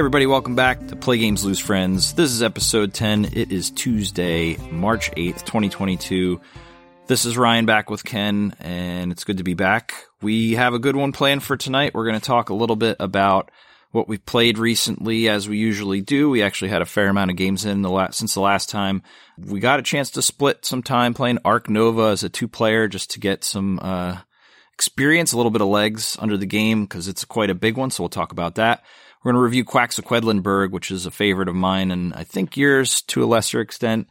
everybody, welcome back to Play Games Lose Friends. This is episode 10. It is Tuesday, March 8th, 2022. This is Ryan back with Ken, and it's good to be back. We have a good one planned for tonight. We're going to talk a little bit about what we've played recently, as we usually do. We actually had a fair amount of games in the last, since the last time. We got a chance to split some time playing Ark Nova as a two player just to get some uh, experience, a little bit of legs under the game because it's quite a big one. So we'll talk about that. We're going to review Quacks which is a favorite of mine and I think yours to a lesser extent,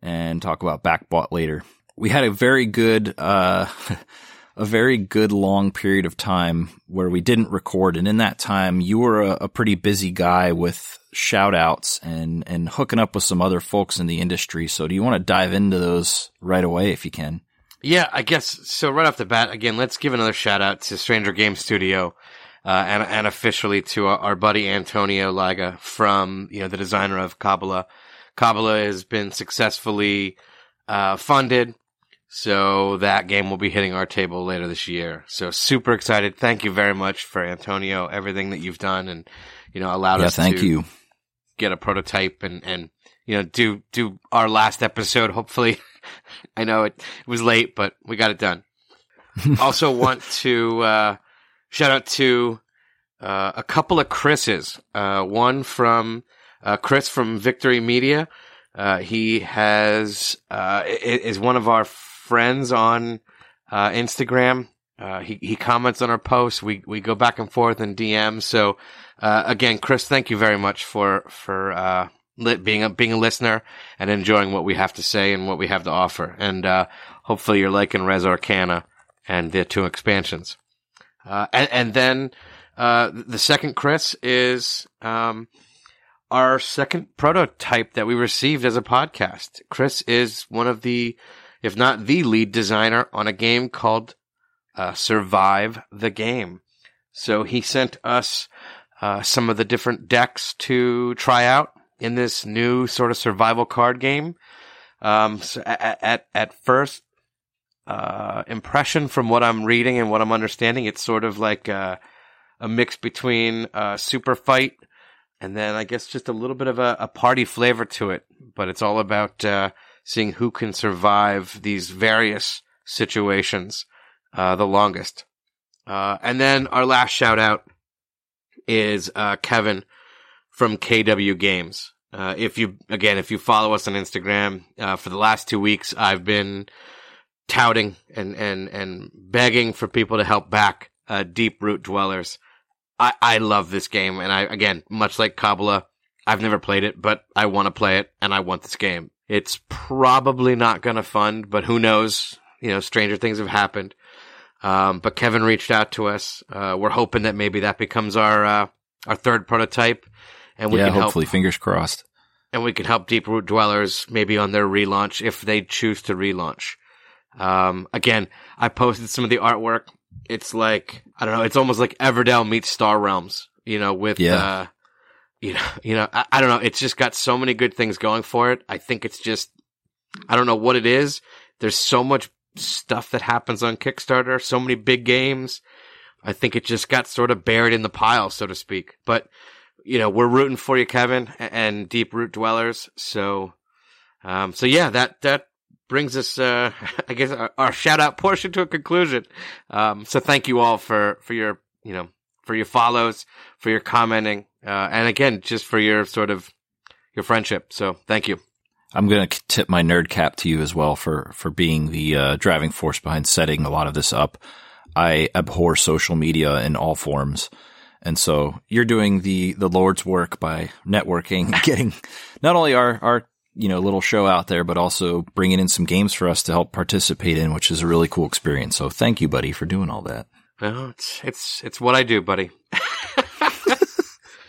and talk about Backbought later. We had a very good, uh, a very good long period of time where we didn't record. And in that time, you were a, a pretty busy guy with shout outs and, and hooking up with some other folks in the industry. So do you want to dive into those right away if you can? Yeah, I guess so. Right off the bat, again, let's give another shout out to Stranger Game Studio, uh, and and officially to our, our, buddy Antonio Laga from you know the designer of Kabbalah. Kabbalah has been successfully uh, funded, so that game will be hitting our table later this year. So super excited! Thank you very much for Antonio, everything that you've done, and you know allowed yeah, us thank to you. get a prototype and and you know do do our last episode hopefully I know it, it was late, but we got it done. also want to uh, shout out to uh, a couple of Chris's. Uh, one from uh, Chris from Victory Media. Uh, he has uh, is one of our friends on Instagram. he he comments on our posts. We we go back and forth in DMs. So again, Chris, thank you very much for for being a being a listener and enjoying what we have to say and what we have to offer. And uh, hopefully, you're liking Res Arcana and the two expansions. Uh, and, and, then uh, the second, Chris, is um, our second prototype that we received as a podcast. Chris is one of the, if not the lead designer on a game called uh, Survive the Game. So he sent us uh, some of the different decks to try out in this new sort of survival card game. Um, so at, at, at first, uh, impression from what I'm reading and what I'm understanding, it's sort of like a, a mix between a super fight and then I guess just a little bit of a, a party flavor to it. But it's all about uh, seeing who can survive these various situations uh, the longest. Uh, and then our last shout out is uh, Kevin from KW Games. Uh, if you, again, if you follow us on Instagram, uh, for the last two weeks, I've been touting and, and, and begging for people to help back, uh, Deep Root Dwellers. I, I love this game. And I, again, much like Kabbalah, I've never played it, but I want to play it and I want this game. It's probably not going to fund, but who knows? You know, stranger things have happened. Um, but Kevin reached out to us. Uh, we're hoping that maybe that becomes our, uh, our third prototype and we yeah, can hopefully, help, fingers crossed. And we can help Deep Root Dwellers maybe on their relaunch if they choose to relaunch. Um, again, I posted some of the artwork. It's like I don't know. It's almost like Everdell meets Star Realms. You know, with yeah. Uh, you know, you know, I, I don't know. It's just got so many good things going for it. I think it's just, I don't know what it is. There's so much stuff that happens on Kickstarter, so many big games. I think it just got sort of buried in the pile, so to speak. But you know, we're rooting for you, Kevin, and Deep Root Dwellers. So, um, so yeah, that, that brings us, uh, I guess our, our, shout out portion to a conclusion. Um, so thank you all for, for your, you know, for your follows, for your commenting, uh, and again, just for your sort of, your friendship. So thank you. I'm going to tip my nerd cap to you as well for, for being the, uh, driving force behind setting a lot of this up. I abhor social media in all forms. And so you're doing the, the Lord's work by networking, getting not only our, our, you know, little show out there, but also bringing in some games for us to help participate in, which is a really cool experience. So thank you, buddy, for doing all that. Well, it's, it's, it's what I do, buddy.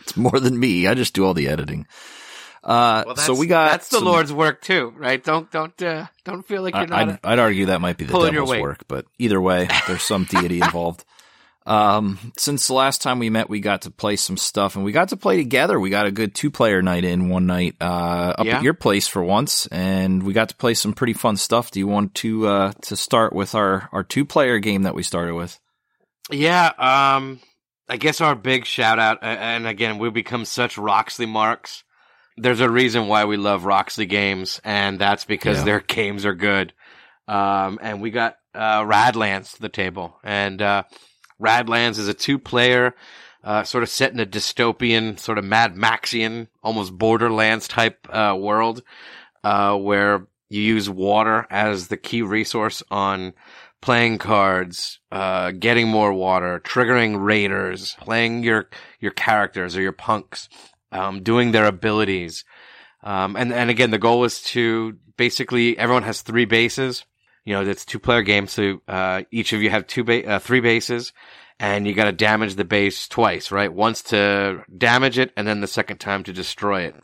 it's more than me. I just do all the editing. Uh, well, so we got that's the some, Lord's work too, right? Don't don't uh, don't feel like you're not. I'd, a, I'd argue that might be the devil's work, but either way, there's some deity involved. Um, since the last time we met, we got to play some stuff and we got to play together. We got a good two player night in one night, uh, up yeah. at your place for once and we got to play some pretty fun stuff. Do you want to, uh, to start with our, our two player game that we started with? Yeah. Um, I guess our big shout out, and again, we've become such Roxley marks. There's a reason why we love Roxley games, and that's because yeah. their games are good. Um, and we got uh, Radlands to the table, and uh, Radlands is a two-player, uh, sort of set in a dystopian, sort of Mad Maxian, almost Borderlands type uh, world, uh, where you use water as the key resource on playing cards, uh, getting more water, triggering raiders, playing your your characters or your punks, um, doing their abilities. Um, and and again, the goal is to basically everyone has three bases. You know, it's two player game, so uh, each of you have two ba- uh, three bases, and you got to damage the base twice, right? Once to damage it, and then the second time to destroy it.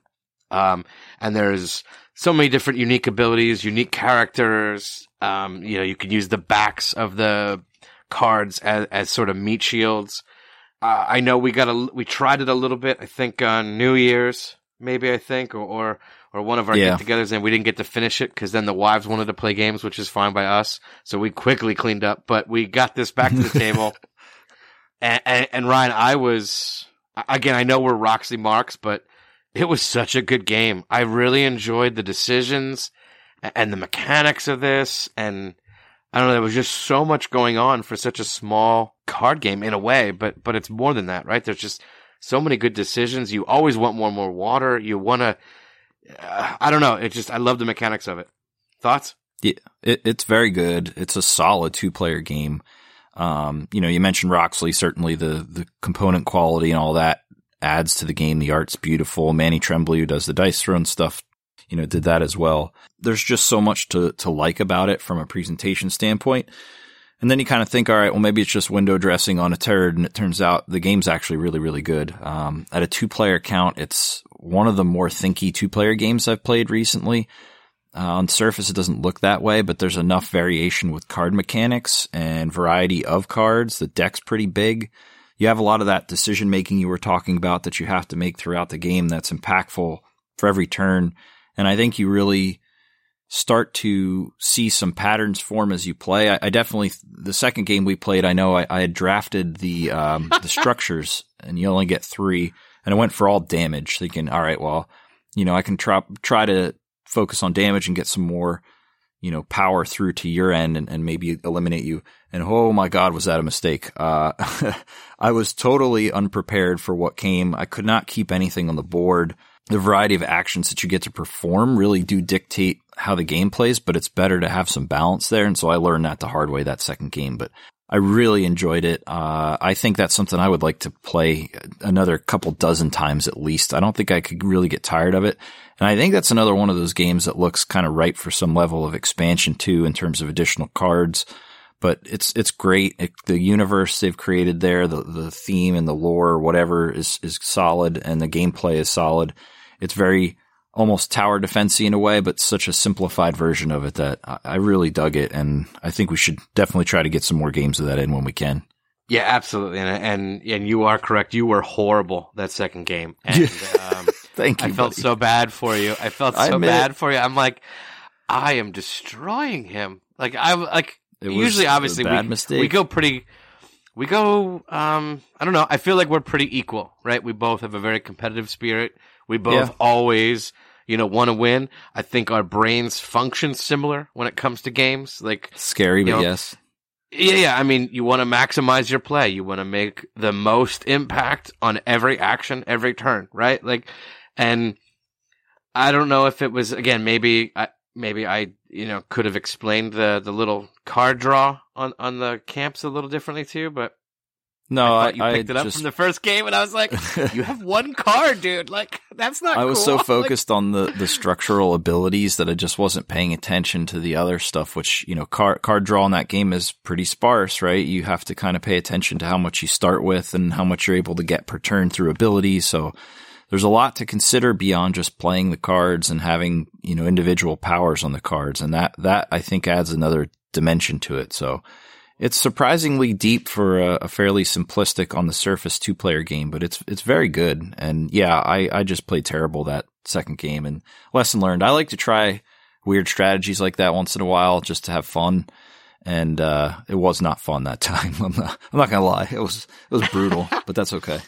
Um, and there's so many different unique abilities, unique characters, um, you know, you can use the backs of the cards as, as sort of meat shields. Uh, I know we got a, we tried it a little bit, I think on New Year's, maybe I think, or, or, or one of our yeah. get-togethers, and we didn't get to finish it because then the wives wanted to play games, which is fine by us. So we quickly cleaned up, but we got this back to the table. And, and, and, Ryan, I was again. I know we're Roxley Marks, but it was such a good game. I really enjoyed the decisions and the mechanics of this and I don't know, there was just so much going on for such a small card game in a way, but but it's more than that, right? There's just so many good decisions. You always want more and more water. You want to uh, I don't know, it just I love the mechanics of it. Thoughts? Yeah, it, it's very good. It's a solid two-player game. Um, you know, you mentioned Roxley, certainly the the component quality and all that adds to the game. The art's beautiful. Manny Trembley, who does the dice throwing stuff, you know, did that as well. There's just so much to, to like about it from a presentation standpoint. And then you kind of think, all right, well, maybe it's just window dressing on a turd. And it turns out the game's actually really, really good. Um, at a two player count, it's one of the more thinky two player games I've played recently. Uh, on surface, it doesn't look that way, but there's enough variation with card mechanics and variety of cards. The deck's pretty big. You have a lot of that decision making you were talking about that you have to make throughout the game that's impactful for every turn. And I think you really start to see some patterns form as you play. I, I definitely, the second game we played, I know I, I had drafted the, um, the structures and you only get three and I went for all damage thinking, all right, well, you know, I can try, try to focus on damage and get some more, you know, power through to your end and, and maybe eliminate you. And oh my God, was that a mistake? Uh, I was totally unprepared for what came. I could not keep anything on the board the variety of actions that you get to perform really do dictate how the game plays, but it's better to have some balance there. And so I learned that the hard way that second game, but I really enjoyed it. Uh, I think that's something I would like to play another couple dozen times at least. I don't think I could really get tired of it. And I think that's another one of those games that looks kind of ripe for some level of expansion too, in terms of additional cards. But it's, it's great. It, the universe they've created there, the, the theme and the lore or whatever is, is solid and the gameplay is solid it's very almost tower defensey in a way, but such a simplified version of it that I really dug it, and I think we should definitely try to get some more games of that in when we can. Yeah, absolutely, and and, and you are correct. You were horrible that second game, and um, thank you. I felt buddy. so bad for you. I felt so bad for you. I'm like, I am destroying him. Like I like usually, obviously, we, mistake. we go pretty. We go. Um, I don't know. I feel like we're pretty equal, right? We both have a very competitive spirit. We both yeah. always, you know, want to win. I think our brains function similar when it comes to games. Like scary, but know, yes. Yeah, yeah. I mean, you want to maximize your play. You want to make the most impact on every action, every turn, right? Like, and I don't know if it was again. Maybe I, maybe I, you know, could have explained the the little card draw on on the camps a little differently too, but no, I, I you picked I it up just, from the first game, and I was like, "You have one card, dude. Like that's not." I was cool. so focused like, on the the structural abilities that I just wasn't paying attention to the other stuff. Which you know, card card draw in that game is pretty sparse, right? You have to kind of pay attention to how much you start with and how much you're able to get per turn through abilities. So there's a lot to consider beyond just playing the cards and having you know individual powers on the cards, and that that I think adds another dimension to it. So it's surprisingly deep for a, a, fairly simplistic on the surface two player game, but it's it's very good. And yeah, I, I just played terrible that second game and lesson learned. I like to try weird strategies like that once in a while just to have fun. and uh, it was not fun that time. I'm not, I'm not gonna lie, it was it was brutal, but that's okay.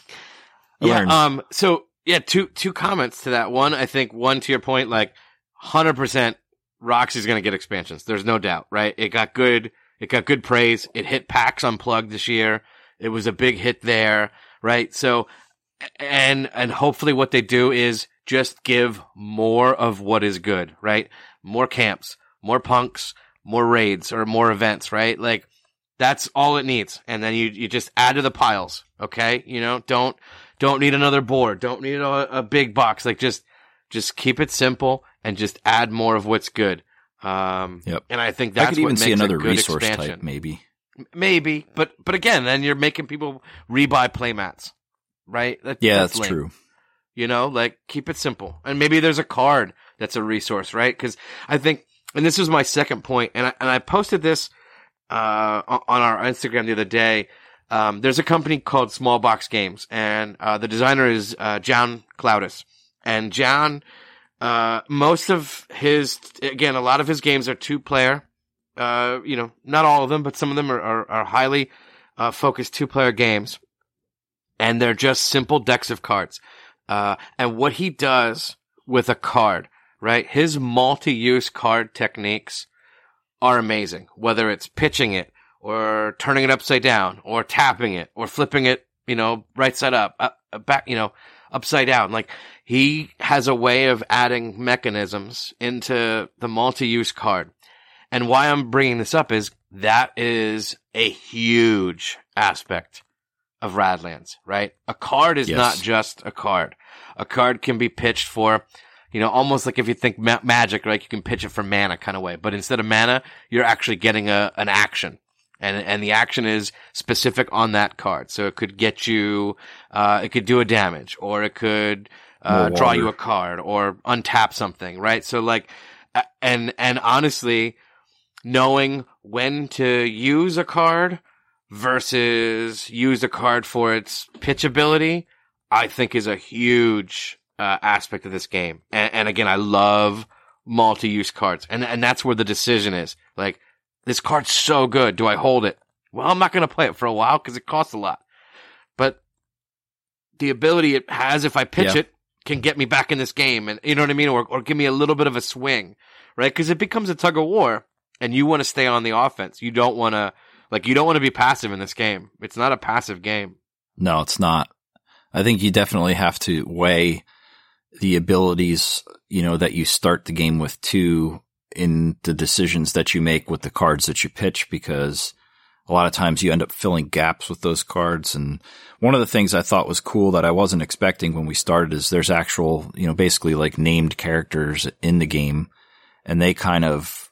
I yeah. learned. Um. So yeah, two two comments to that. One, I think one to your point, like hundred percent, Roxley's going to get expansions. There's no doubt, right? It got good. It got good praise. It hit PAX Unplugged this year. It was a big hit there, right? So, and and hopefully, what they do is just give more of what is good, right? More camps, more punks, more raids, or more events, right? Like that's all it needs, and then you you just add to the piles, okay? You know, don't don't need another board, don't need a, a big box, like just just keep it simple and just add more of what's good. Um, Yep. And I think I could even what see another resource expansion. type, maybe. Maybe, but but again, then you're making people rebuy playmats, right? That, Yeah, that's, lame. true. You know, like keep it simple, and maybe there's a card that's a resource, right? Because I think, and this was my second point, and I, and I posted this uh, on on our Instagram the other day. Um, there's a company called Small Box Games, and uh, the designer is uh, John Clowdus, and John. Uh, most of his, again, a lot of his games are two player. Uh, you know, not all of them, but some of them are, are, are highly, uh, focused two player games. And they're just simple decks of cards. Uh, and what he does with a card, right? His multi-use card techniques are amazing. Whether it's pitching it or turning it upside down or tapping it or flipping it, you know, right side up, uh, uh, back, you know, upside down. Like he has a way of adding mechanisms into the multi-use card. And why I'm bringing this up is that is a huge aspect of Radlands, right? A card is Yes. not just a card. A card can be pitched for, you know, almost like if you think ma- magic, right? You can pitch it for mana kind of way, but instead of mana, you're actually getting a, an action. And, and the action is specific on that card. So it could get you, uh, it could do a damage or it could, uh, draw you a card or untap something, right? So like, and, and honestly, knowing when to use a card versus use a card for its pitch ability, I think is a huge uh, aspect of this game. And, and again, I love multi-use cards, and and that's where the decision is. Like, this card's so good. Do I hold it? Well, I'm not going to play it for a while because it costs a lot. But the ability it has, if I pitch Yeah. it, can get me back in this game, and you know what I mean, or or give me a little bit of a swing, right? Because it becomes a tug of war, and you want to stay on the offense. You don't want to like you don't want to be passive in this game. It's not a passive game. No, it's not. I think you definitely have to weigh the abilities, you know, that you start the game with too in the decisions that you make with the cards that you pitch because a lot of times you end up filling gaps with those cards. And one of the things I thought was cool that I wasn't expecting when we started is there's actual, you know, basically like named characters in the game and they kind of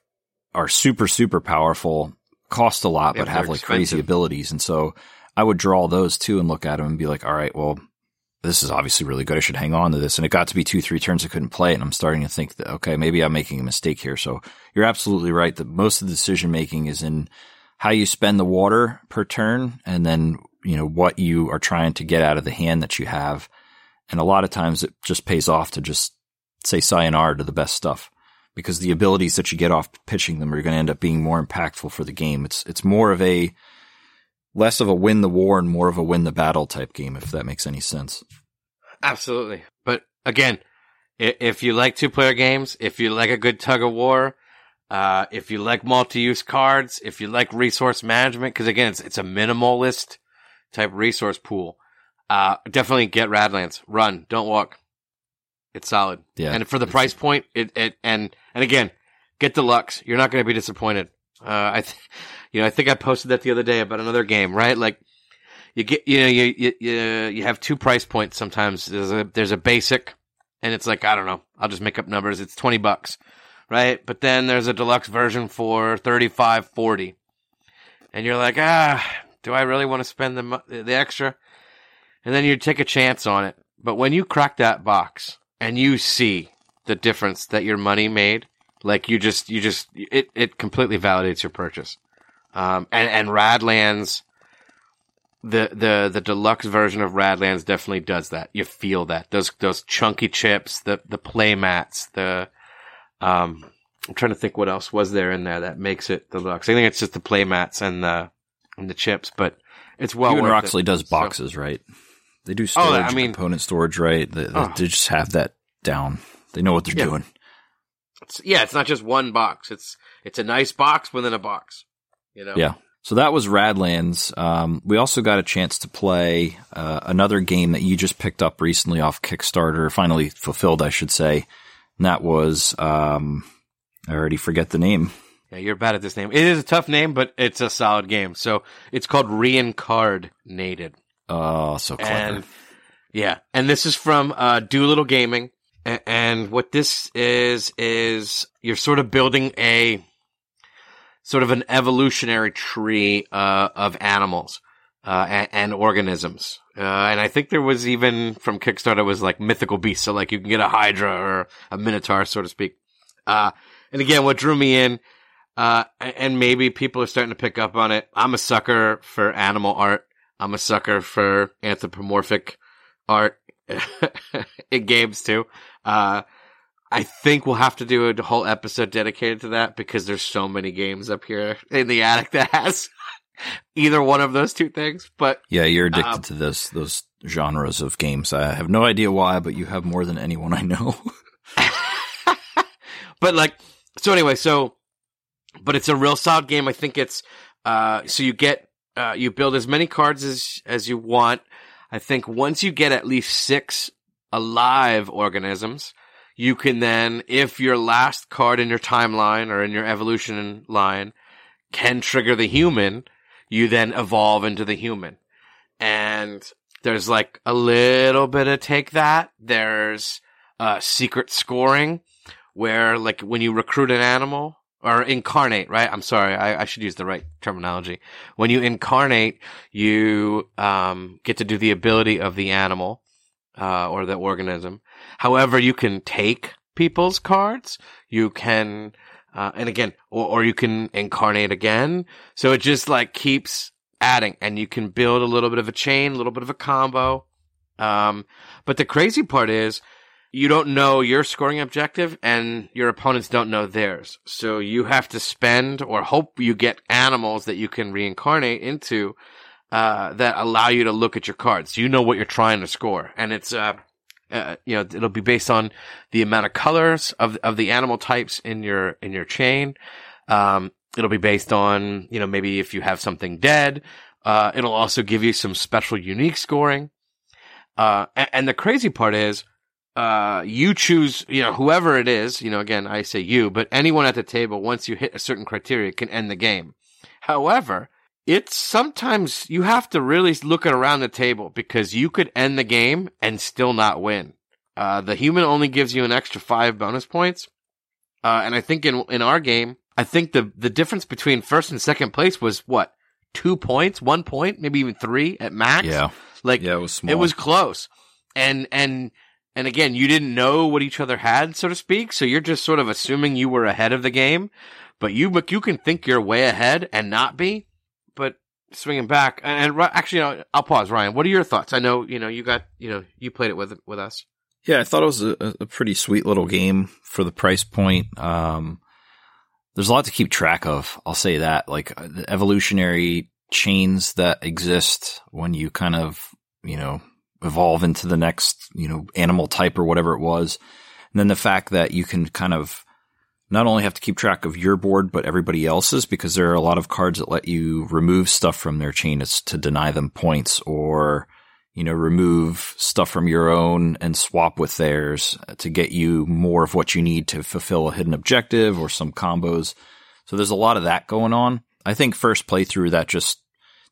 are super, super powerful, cost a lot, Yeah, but have like crazy abilities. And so I would draw those too and look at them and be like, all right, well, this is obviously really good. I should hang on to this. And it got to be two, three turns I couldn't play it. And I'm starting to think that, okay, maybe I'm making a mistake here. So you're absolutely right that most of the decision making is in how you spend the water per turn and then, you know, what you are trying to get out of the hand that you have. And a lot of times it just pays off to just say sayonara to the best stuff because the abilities that you get off pitching them are going to end up being more impactful for the game. It's, it's more of a, less of a win the war and more of a win the battle type game, if that makes any sense. Absolutely. But again, if you like two player games, if you like a good tug of war, uh, if you like multi use cards, if you like resource management, because again, it's, it's a minimalist type resource pool, uh, definitely get Radlands. Run, don't walk. It's solid. Yeah. And for the price point, it, it, and, and again, get deluxe. You're not going to be disappointed. Uh, I, th- you know, I think I posted that the other day about another game, right? Like, you get, you know, you, you, you, you have two price points sometimes. There's a, there's a basic, and it's like, I don't know, I'll just make up numbers. It's 20 bucks, right? But then there's a deluxe version for 35, 40. And you're like, ah, do I really want to spend the, the extra? And then you take a chance on it. But when you crack that box and you see the difference that your money made, like you just, you just, it, it completely validates your purchase. Um, and, and Radlands, the, the, the deluxe version of Radlands definitely does that. You feel that. Those, those chunky chips, the, the play mats, the, um, I'm trying to think what else was there in there that makes it deluxe. I think it's just the play mats and the and the chips, but it's well. Even worth Roxley it. does So- boxes right. They do storage, I mean- component storage right. They, they- Oh. they just have that down. They know what they're Yeah. doing. It's, yeah, it's not just one box. It's it's a nice box within a box. You know. Yeah. So that was Radlands. Um, we also got a chance to play uh, another game that you just picked up recently off Kickstarter, finally fulfilled, I should say. And that was, um, I already forget the name. Yeah, you're bad at this name. It is a tough name, but it's a solid game. So it's called Reincarnated. Oh, so clever. And yeah, and this is from uh, Doolittle Gaming. And what this is is you're sort of building a sort of an evolutionary tree uh, of animals uh, and, and organisms. Uh, and I think there was even from Kickstarter was like mythical beasts, so like you can get a Hydra or a Minotaur, so to speak. Uh, and again, what drew me in, uh, and maybe people are starting to pick up on it. I'm a sucker for animal art. I'm a sucker for anthropomorphic art in games too. Uh, I think we'll have to do a whole episode dedicated to that because there's so many games up here in the attic that has either one of those two things. But yeah, you're addicted um, to this, those genres of games. I have no idea why, but you have more than anyone I know. but like so anyway so but it's a real solid game i think it's uh so you get uh you build as many cards as as you want i think once you get at least six alive organisms you can then if your last card in your timeline or in your evolution line can trigger the human you then evolve into the human. And there's like a little bit of take that. There's uh secret scoring where like when you recruit an animal or incarnate, right? I'm sorry, I, I should use the right terminology. When you incarnate, you um, get to do the ability of the animal uh, or the organism. However, you can take people's cards. You can, uh, and again, or, or you can incarnate again. So it just like keeps adding, and you can build a little bit of a chain, a little bit of a combo. Um, but the crazy part is you don't know your scoring objective and your opponents don't know theirs. So you have to spend or hope you get animals that you can reincarnate into uh, that allow you to look at your cards. You know what you're trying to score, and it's uh, uh, you know it'll be based on the amount of colors of of the animal types in your in your chain. Um, it'll be based on you know maybe if you have something dead. Uh, it'll also give you some special unique scoring. Uh, and, and the crazy part is uh, you choose, you know, whoever it is, you know, again, I say you, but anyone at the table, once you hit a certain criteria, can end the game. However, it's sometimes you have to really look at around the table because you could end the game and still not win. Uh, the human only gives you an extra five bonus points. Uh, and I think in, in our game, I think the, the difference between first and second place was what? Two points, one point, maybe even three at max. yeah. Like, Yeah, it was small. it was close. And, and, and again, you didn't know what each other had, so to speak. So you're just sort of assuming you were ahead of the game, but you, you can think you're way ahead and not be. But swinging back, and, and actually, you know, I'll pause. Ryan, what are your thoughts? I know, you know, you got, you know, you played it with with us. Yeah, I thought it was a, a pretty sweet little game for the price point. Um, there's a lot to keep track of. I'll say that, like uh, the evolutionary chains that exist when you kind of, you know, evolve into the next, you know, animal type or whatever it was. And then the fact that you can kind of not only have to keep track of your board, but everybody else's because there are a lot of cards that let you remove stuff from their chain to deny them points or, you know, remove stuff from your own and swap with theirs to get you more of what you need to fulfill a hidden objective or some combos. So there's a lot of that going on. I think first playthrough that just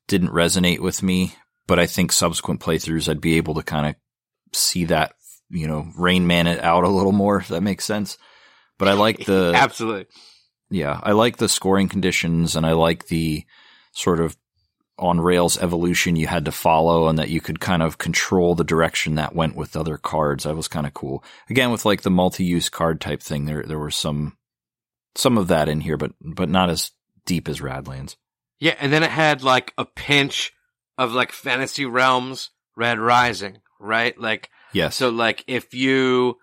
didn't resonate with me, but I think subsequent playthroughs I'd be able to kind of see that, you know, Rain Man it out a little more, if that makes sense. But I like the Absolutely. yeah, I like the scoring conditions and I like the sort of on rails evolution you had to follow and that you could kind of control the direction that went with other cards. That was kind of cool. Again, with like the multi-use card type thing, there there was some some of that in here, but but not as deep as Radlands. Yeah, and then it had like a pinch of like Fantasy Realms Red Rising, right? Like Yes. So like if you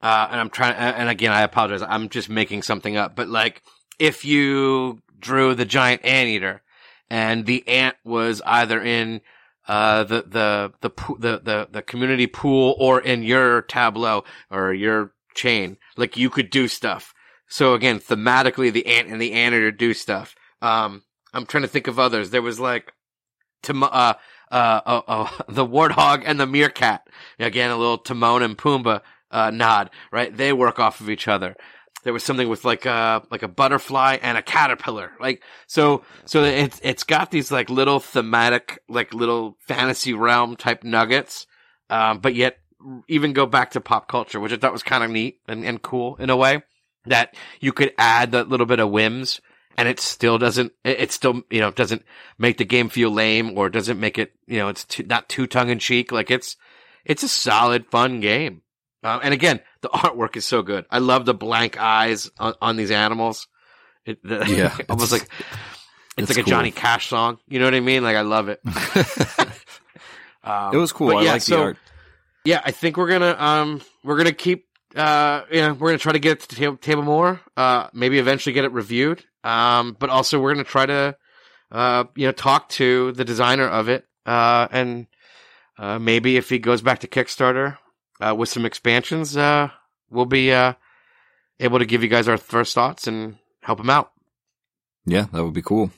uh, and I'm trying, and again, I apologize. I'm just making something up, but like, if you drew the giant anteater and the ant was either in, uh, the, the, the, the, the, the community pool or in your tableau or your chain, like you could do stuff. So again, thematically, the ant and the anteater do stuff. Um, I'm trying to think of others. There was like, to, uh, uh, oh, oh, the warthog and the meerkat. Again, a little Timon and Pumbaa uh, nod, right? They work off of each other. There was something with like a like a butterfly and a caterpillar, like so. So it's it's got these like little thematic, like little fantasy realm type nuggets, um, but yet even go back to pop culture, which I thought was kind of neat and, and cool in a way that you could add that little bit of whims and it still doesn't, it still, you know, doesn't make the game feel lame or doesn't make it, you know, it's too, not too tongue in cheek. Like it's, it's a solid, fun game. Um, and again, the artwork is so good. I love the blank eyes on, on these animals. It, the, yeah, almost like it's, it's like cool. a Johnny Cash song. You know what I mean? Like I love it. um, it was cool. I yeah, like so, the art. Yeah, I think we're gonna um we're gonna keep uh yeah we're gonna try to get it to the table, table more. Uh, maybe eventually get it reviewed. Um, but also we're gonna try to uh you know talk to the designer of it. Uh, and uh, maybe if he goes back to Kickstarter, uh, with some expansions, uh, we'll be uh, able to give you guys our first thoughts and help him out. Yeah, that would be cool.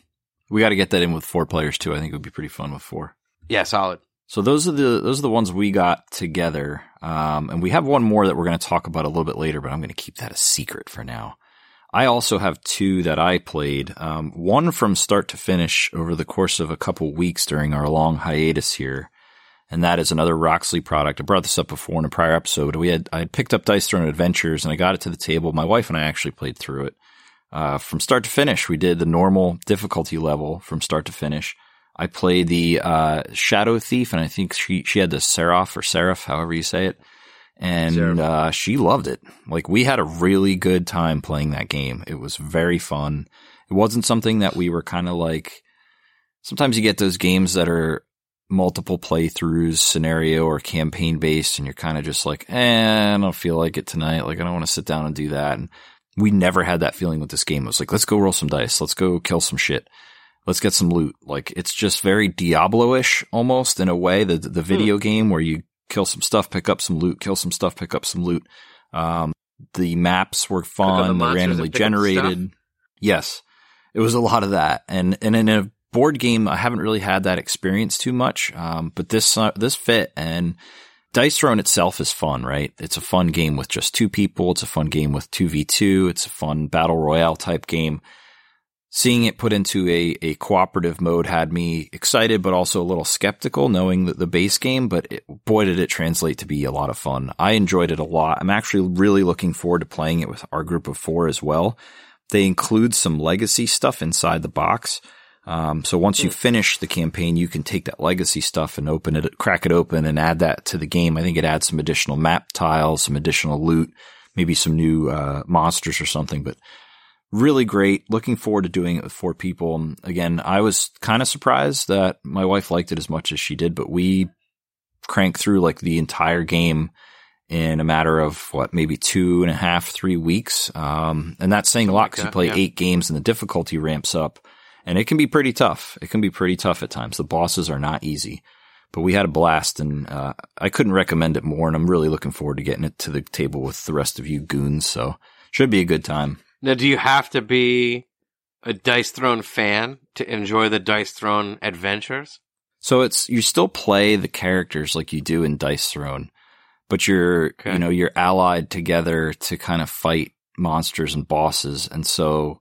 We got to get that in with four players too. I think it would be pretty fun with four. Yeah, solid. So those are the those are the ones we got together, um, and we have one more that we're going to talk about a little bit later. But I'm going to keep that a secret for now. I also have two that I played. Um, one from start to finish over the course of a couple weeks during our long hiatus here and that is another Roxley product. I brought this up before in a prior episode. We had I had picked up Dice Throne Adventures and I got it to the table. My wife and I actually played through it uh, from start to finish. We did the normal difficulty level from start to finish. I played the uh, Shadow Thief, and I think she she had the Seraph or Seraph, however you say it, and uh, she loved it. Like we had a really good time playing that game. It was very fun. It wasn't something that we were kind of like. Sometimes you get those games that are multiple playthroughs scenario or campaign based and you're kind of just like, eh, I don't feel like it tonight. Like I don't want to sit down and do that. And we never had that feeling with this game. It was like, let's go roll some dice. Let's go kill some shit. Let's get some loot. Like it's just very Diablo-ish almost in a way, the, the video hmm. game where you kill some stuff, pick up some loot, kill some stuff, pick up some loot. Um, the maps were fun. The They're randomly generated. Yes. It was a lot of that. And, and in a board game, I haven't really had that experience too much. Um, but this, uh, this fit and Dice Throne itself is fun, right? It's a fun game with just two people. It's a fun game with 2v2. It's a fun battle royale type game. Seeing it put into a, a cooperative mode had me excited, but also a little skeptical knowing that the base game, but it, boy, did it translate to be a lot of fun. I enjoyed it a lot. I'm actually really looking forward to playing it with our group of four as well. They include some legacy stuff inside the box um, so once you hmm. finish the campaign, you can take that legacy stuff and open it, crack it open and add that to the game. I think it adds some additional map tiles, some additional loot, maybe some new, uh, monsters or something, but really great. Looking forward to doing it with four people. Again, I was kind of surprised that my wife liked it as much as she did, but we cranked through like the entire game in a matter of what, maybe two and a half, three weeks. Um, and that's saying a lot because you play yeah. eight games and the difficulty ramps up and it can be pretty tough. It can be pretty tough at times. The bosses are not easy, but we had a blast and, uh, I couldn't recommend it more. And I'm really looking forward to getting it to the table with the rest of you goons. So should be a good time. Now, do you have to be a Dice Throne fan to enjoy the Dice Throne adventures? So it's, you still play the characters like you do in Dice Throne, but you're, okay. you know, you're allied together to kind of fight monsters and bosses. And so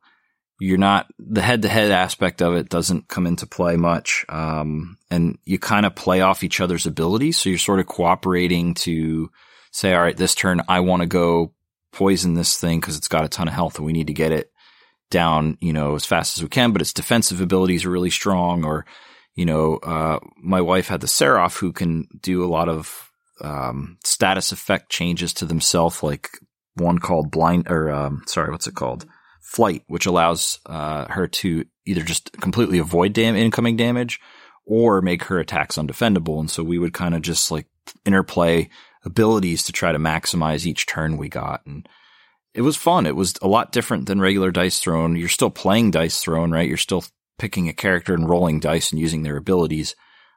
you're not the head to head aspect of it doesn't come into play much. Um, and you kind of play off each other's abilities. So you're sort of cooperating to say, all right, this turn, I want to go poison this thing because it's got a ton of health and we need to get it down, you know, as fast as we can, but its defensive abilities are really strong. Or, you know, uh, my wife had the Seraph who can do a lot of, um, status effect changes to themselves, like one called blind or, um, sorry, what's it called? flight, which allows uh, her to either just completely avoid dam- incoming damage or make her attacks undefendable. And so we would kind of just like interplay abilities to try to maximize each turn we got. And it was fun. It was a lot different than regular Dice Throne. You're still playing Dice Throne, right? You're still picking a character and rolling dice and using their abilities.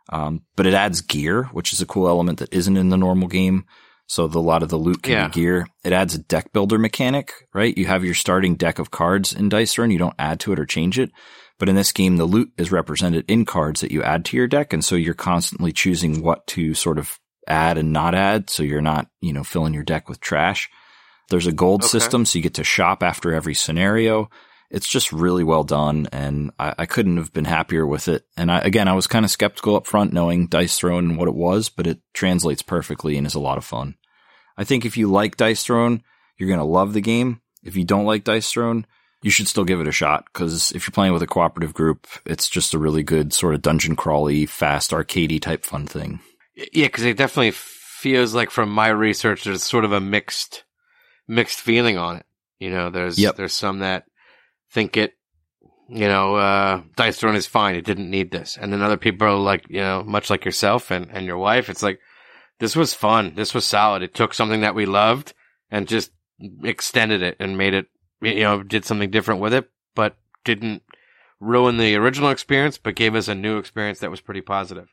Um, but it adds gear, which is a cool element that isn't in the normal game. So the, a lot of the loot can Yeah. be gear. It adds a deck builder mechanic, right? You have your starting deck of cards in Dice Throne. You don't add to it or change it. But in this game, the loot is represented in cards that you add to your deck. And so you're constantly choosing what to sort of add and not add. So you're not, you know, filling your deck with trash. There's a gold Okay. system. So you get to shop after every scenario. It's just really well done. And I, I couldn't have been happier with it. And I, again, I was kind of skeptical up front knowing Dice Throne and what it was, but it translates perfectly and is a lot of fun. I think if you like Dice Throne, you're going to love the game. If you don't like Dice Throne, you should still give it a shot because if you're playing with a cooperative group, it's just a really good sort of dungeon crawly, fast, arcadey type fun thing. Yeah, because it definitely feels like from my research, there's sort of a mixed, mixed feeling on it. You know, there's Yep. there's some that think it, you know, uh, Dice Throne is fine. It didn't need this, and then other people are like, you know, much like yourself and and your wife. It's like this was fun. This was solid. It took something that we loved and just extended it and made it, you know, did something different with it, but didn't ruin the original experience, but gave us a new experience that was pretty positive.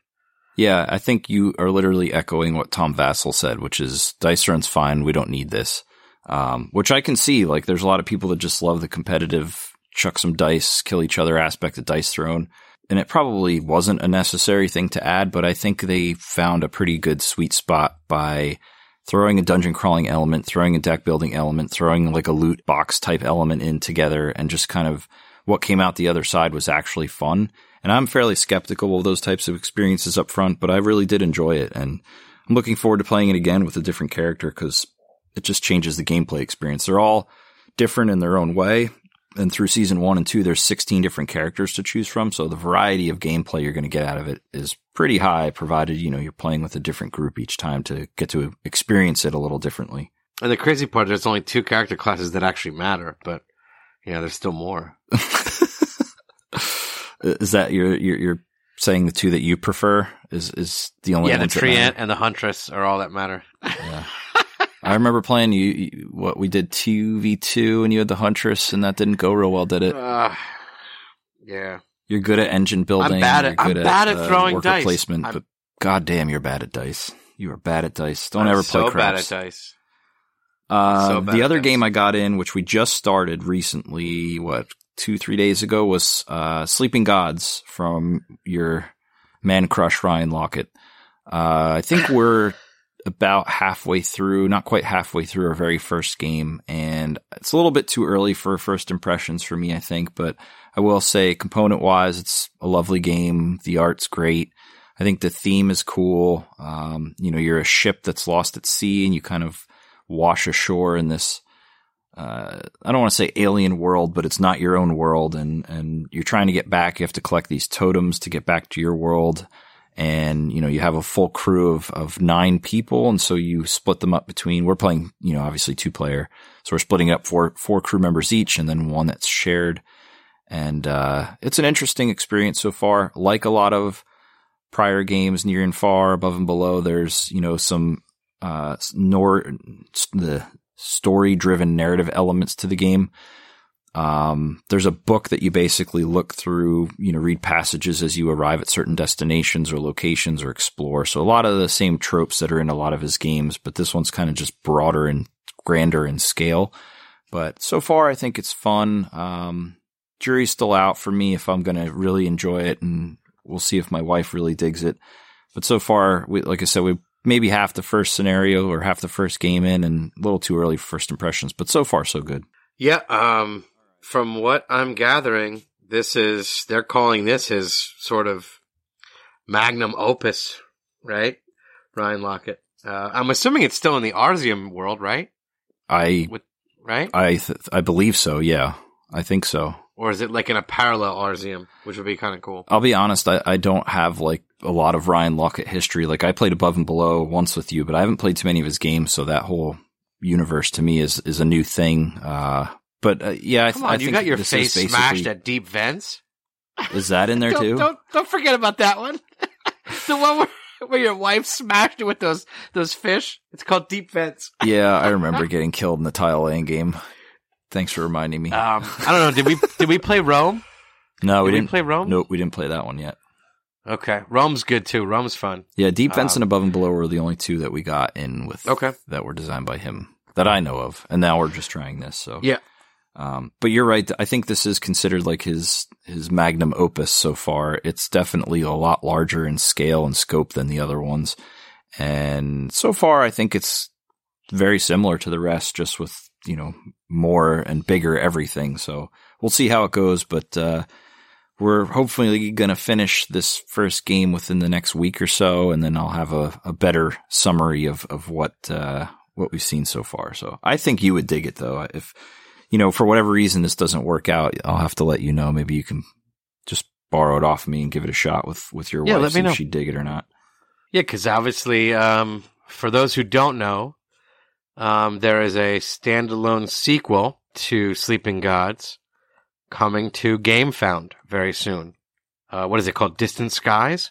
Yeah, I think you are literally echoing what Tom Vasel said, which is Dice Throne's fine. We don't need this. Um, which I can see. Like, there's a lot of people that just love the competitive, chuck some dice, kill each other aspect of Dice Throne. And it probably wasn't a necessary thing to add, but I think they found a pretty good sweet spot by throwing a dungeon crawling element, throwing a deck building element, throwing like a loot box type element in together, and just kind of what came out the other side was actually fun. And I'm fairly skeptical of those types of experiences up front, but I really did enjoy it. And I'm looking forward to playing it again with a different character because it just changes the gameplay experience. They're all different in their own way. And through season one and two, there's 16 different characters to choose from. So the variety of gameplay you're going to get out of it is pretty high, provided, you know, you're playing with a different group each time to get to experience it a little differently. And the crazy part, is there's only two character classes that actually matter, but yeah, there's still more. is that you're, you're, you're saying the two that you prefer is, is the only yeah, the matter? treant and the huntress are all that matter. Yeah. I remember playing you, you, what we did 2v2 and you had the Huntress and that didn't go real well, did it? Uh, yeah. You're good at engine building. I'm bad at- I'm bad at throwing dice. placement, I'm- but goddamn, you're bad at dice. You are bad at dice. Don't I'm ever play so craps. bad at dice. Uh, so bad the at other dice. game I got in, which we just started recently, what, two, three days ago, was uh, Sleeping Gods from your man crush, Ryan Laukat. Uh, I think we're about halfway through, not quite halfway through our very first game, and it's a little bit too early for first impressions for me, I think, but I will say component wise, it's a lovely game. The art's great. I think the theme is cool. Um, you know, you're a ship that's lost at sea and you kind of wash ashore in this, uh, I don't want to say alien world, but it's not your own world. And, and you're trying to get back. You have to collect these totems to get back to your world. And, you know, you have a full crew of, of nine people. And so you split them up between, we're playing, you know, obviously two player. So we're splitting up four, four crew members each and then one that's shared. And, uh, it's an interesting experience so far. Like a lot of prior games near and far, above and below, there's, you know, some, uh, nor, the story driven narrative elements to the game. Um, there's a book that you basically look through, you know, read passages as you arrive at certain destinations or locations or explore. So a lot of the same tropes that are in a lot of his games, but this one's kind of just broader and grander in scale. But so far, I think it's fun. Um, jury's still out for me if I'm going to really enjoy it, and we'll see if my wife really digs it. But so far, we, like I said, we maybe half the first scenario or half the first game in, and a little too early for first impressions. But so far, so good. Yeah. Um, from what I'm gathering, this is they're calling this his sort of magnum opus, right? Ryan Laukat. Uh, I'm assuming it's still in the Arzium world, right? I With right, I th- I believe so. Yeah, I think so. or is it like in a parallel Arzium, which would be kind of cool? I'll be honest. I, I don't have like a lot of Ryan Laukat history. Like I played Above and Below once with you, but I haven't played too many of his games. So that whole universe to me is is a new thing. Uh, but uh, yeah, I, th- on, I you got your face smashed at Deep Vents. Is that in there don't, too? Don't don't forget about that one. the one where Where your wife smashed it with those those fish. It's called deep vents. Yeah, I remember getting killed in the tile laying game. Thanks for reminding me. Um, I don't know. Did we did we play Roam? no, we did we didn't play Roam? Nope, we didn't play that one yet. Okay, Roam's good too. Roam's fun. Yeah, Deep Fence Um, and Above and Below were the only two that we got in with Okay. that were designed by him that I know of, and now we're just trying this. So Yeah. Um, but you're right. I think this is considered like his his magnum opus so far. It's definitely a lot larger in scale and scope than the other ones, and so far I think it's very similar to the rest, just with you know more and bigger everything. So we'll see how it goes, but. uh we're hopefully going to finish this first game within the next week or so, and then I'll have a, a better summary of of what uh, what we've seen so far. So I think you would dig it, though. If you know, for whatever reason, this doesn't work out, I'll have to let you know. Maybe you can just borrow it off me and give it a shot with with your Yeah, wife, let me see know. if she'd dig it or not. Yeah, because obviously, um, for those who don't know, um, there is a standalone sequel to Sleeping Gods coming to GameFound very soon. Uh, what is it called? Distant Skies.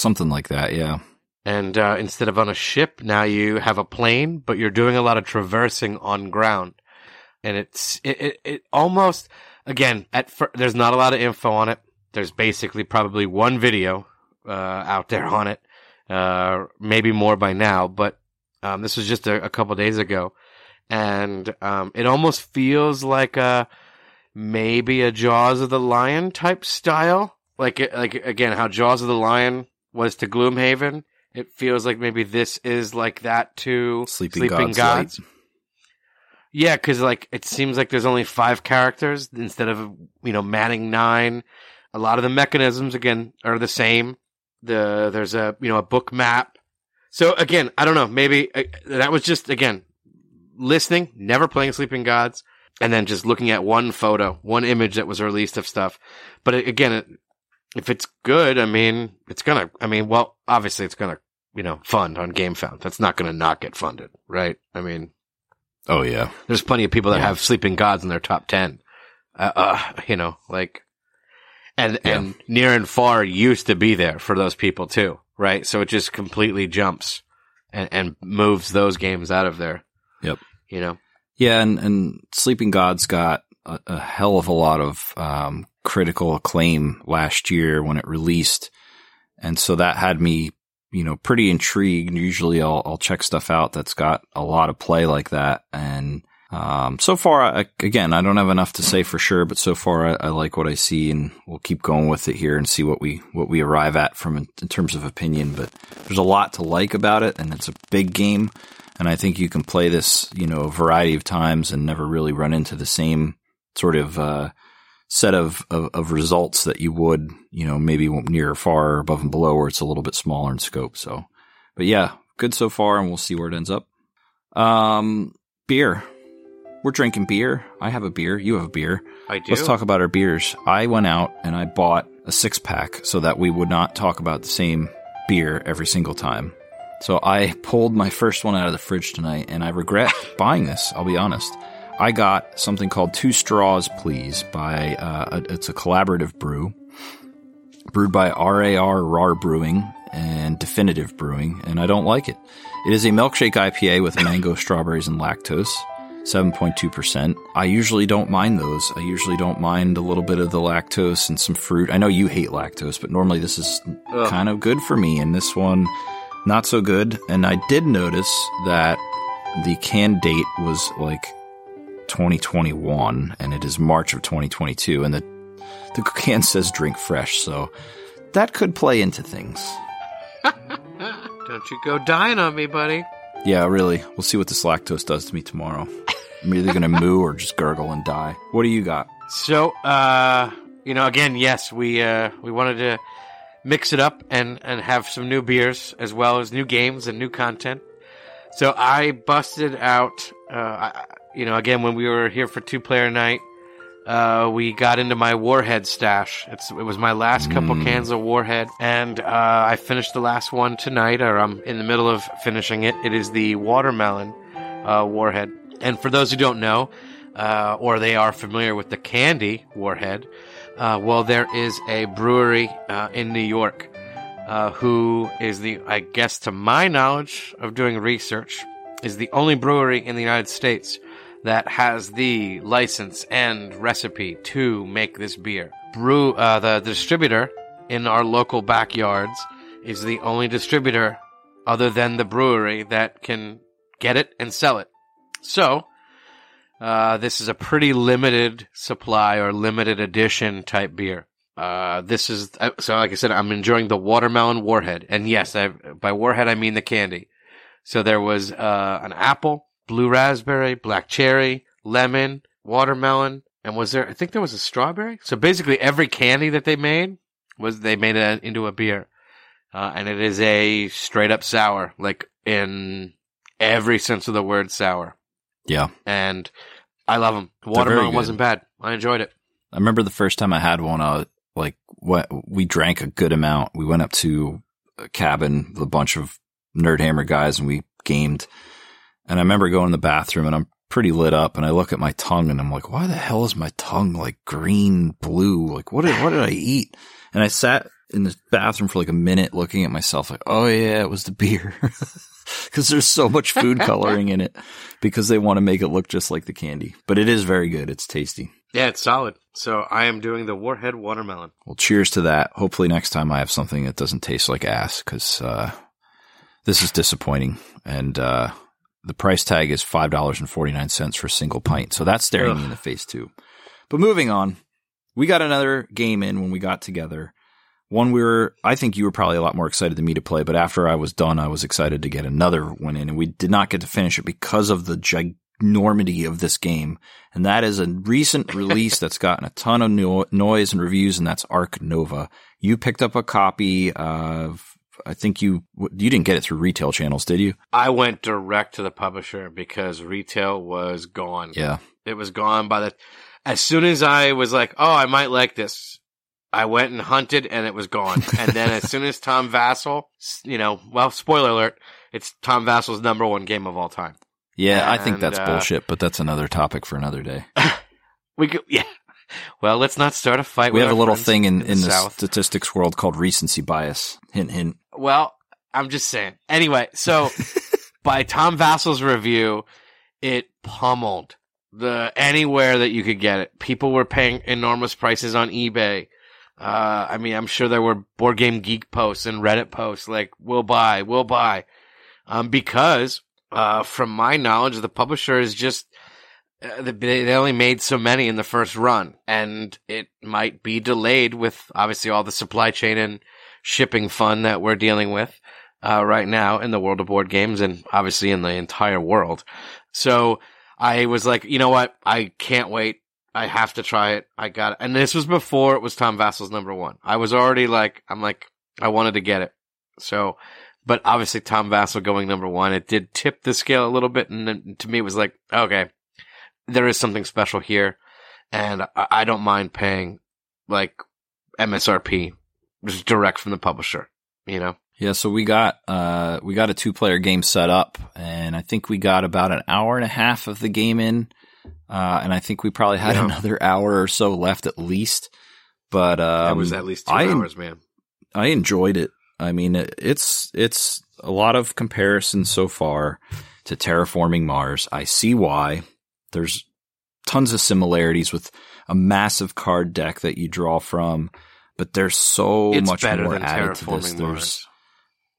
Something like that, yeah. And uh, instead of on a ship, now you have a plane, but you're doing a lot of traversing on ground. And it's it, it, it almost again at fir- there's not a lot of info on it. There's basically probably one video uh, out there on it, uh, maybe more by now. But um, this was just a, a couple days ago, and um, it almost feels like a maybe a Jaws of the Lion type style. Like like again, how Jaws of the Lion was to Gloomhaven. It feels like maybe this is like that to Sleeping, Gods. Light. Yeah, because like it seems like there's only five characters instead of you know manning nine. A lot of the mechanisms again are the same. The there's a you know a book map. So again, I don't know. Maybe uh, that was just again listening, never playing Sleeping Gods, and then just looking at one photo, one image that was released of stuff. But it, again, it, if it's good, I mean, it's gonna. I mean, well, obviously, it's gonna you know fund on GameFound. That's not gonna not get funded, right? I mean, Oh yeah, there's plenty of people that Yeah. have Sleeping Gods in their top ten. Uh, uh you know, like, and Yeah. and near and far used to be there for those people too, right? So it just completely jumps and and moves those games out of there. Yep. You know. Yeah, and and Sleeping Gods got a, a hell of a lot of um, critical acclaim last year when it released, and so that had me, you know, pretty intrigued. Usually, I'll I'll check stuff out that's got a lot of play like that, and um, so far, I, again, I don't have enough to say for sure, but so far, I, I like what I see, and we'll keep going with it here and see what we what we arrive at from in terms of opinion. But there's a lot to like about it, and it's a big game, and I think you can play this, you know, a variety of times and never really run into the same sort of uh, set of, of of results that you would, you know, maybe near or far above and below, where it's a little bit smaller in scope. So, but yeah, good so far, and we'll see where it ends up. Um, beer. We're drinking beer. I have a beer. You have a beer. I do. Let's talk about our beers. I went out and I bought a six pack so that we would not talk about the same beer every single time. So I pulled my first one out of the fridge tonight and I regret buying this. I'll be honest. I got something called Two Straws Please by, uh, a- it's a collaborative brew brewed by RAR RAR Brewing and Definitive Brewing, and I don't like it. It is a milkshake IPA with mango, strawberries, and lactose. 7.2%. I usually don't mind those. I usually don't mind a little bit of the lactose and some fruit. I know you hate lactose, but normally this is Ugh. kind of good for me. And this one, not so good. And I did notice that the can date was like 2021 and it is March of 2022. And the, the can says drink fresh. So that could play into things. Don't you go dying on me, buddy. Yeah, really. We'll see what this lactose does to me tomorrow. I'm either going to moo or just gurgle and die. What do you got? So, uh, you know, again, yes, we uh, we wanted to mix it up and and have some new beers as well as new games and new content. So I busted out, uh, I, you know, again when we were here for two player night, uh, we got into my Warhead stash. It's it was my last couple Mm. cans of Warhead, and uh, I finished the last one tonight, or I'm in the middle of finishing it. It is the watermelon uh, Warhead. And for those who don't know, uh, or they are familiar with the candy Warhead, uh, well, there is a brewery uh, in New York uh, who is the, I guess, to my knowledge of doing research, is the only brewery in the United States that has the license and recipe to make this beer. Brew, uh, the, the distributor in our local backyards is the only distributor other than the brewery that can get it and sell it. So, uh, this is a pretty limited supply or limited edition type beer. Uh, this is uh, so. Like I said, I'm enjoying the watermelon warhead, and yes, I, by warhead I mean the candy. So there was uh, an apple, blue raspberry, black cherry, lemon, watermelon, and was there? I think there was a strawberry. So basically, every candy that they made was they made it into a beer, uh, and it is a straight up sour, like in every sense of the word sour. Yeah, and I love them. Watermelon wasn't bad. I enjoyed it. I remember the first time I had one. Uh, like what we drank a good amount. We went up to a cabin with a bunch of Nerdhammer guys, and we gamed. And I remember going in the bathroom, and I'm pretty lit up, and I look at my tongue, and I'm like, why the hell is my tongue like green, blue? Like what did what did I eat? And I sat in the bathroom for like a minute, looking at myself, like, oh yeah, it was the beer. because there's so much food coloring in it because they want to make it look just like the candy. But it is very good. It's tasty. Yeah, it's solid. So I am doing the Warhead watermelon. Well, cheers to that. Hopefully next time I have something that doesn't taste like ass because uh, this is disappointing. And uh, the price tag is five dollars and forty nine cents for a single pint. So that's staring Ugh. me in the face too. But moving on, we got another game in when we got together. One we were, I think you were probably a lot more excited than me to play, but after I was done, I was excited to get another one in, and we did not get to finish it because of the ginormity of this game. And that is a recent release that's gotten a ton of no- noise and reviews, and that's Ark Nova. You picked up a copy of I think you you didn't get it through retail channels, did you? I went direct to the publisher because retail was gone. Yeah, it was gone by the. As soon as I was like, "Oh, I might like this," I went and hunted and it was gone. and then as soon as Tom Vasel, you know, well, spoiler alert, it's Tom Vasel's number one game of all time. Yeah, and, I think that's uh, bullshit, but that's another topic for another day. we could, yeah. Well, let's not start a fight. We have a little thing in, in, in the, the statistics world called recency bias. Hint, hint. Well, I'm just saying. Anyway, so by Tom Vasel's review, it pummeled the anywhere that you could get it. People were paying enormous prices on eBay. Uh, I mean, I'm sure there were board game geek posts and Reddit posts like, we'll buy, we'll buy. Um, because, uh, from my knowledge, the publisher is just, uh, they only made so many in the first run and it might be delayed with obviously all the supply chain and shipping fun that we're dealing with, uh, right now in the world of board games and obviously in the entire world. So I was like, you know what? I can't wait I have to try it. I got it. And this was before it was Tom Vasel's number one. I was already like, I'm like, I wanted to get it. So, but obviously Tom Vasel going number one, it did tip the scale a little bit. And then to me, it was like, okay, there is something special here. And I, I don't mind paying like MSRP just direct from the publisher, you know? Yeah, so we got uh we got a two player game set up and I think we got about an hour and a half of the game in uh, and I think we probably had yeah. another hour or so left at least. But um, that was at least two I, hours, man. I enjoyed it. I mean, it's it's a lot of comparisons so far to terraforming Mars. I see why. There's tons of similarities with a massive card deck that you draw from, but there's so it's much more added to this. There's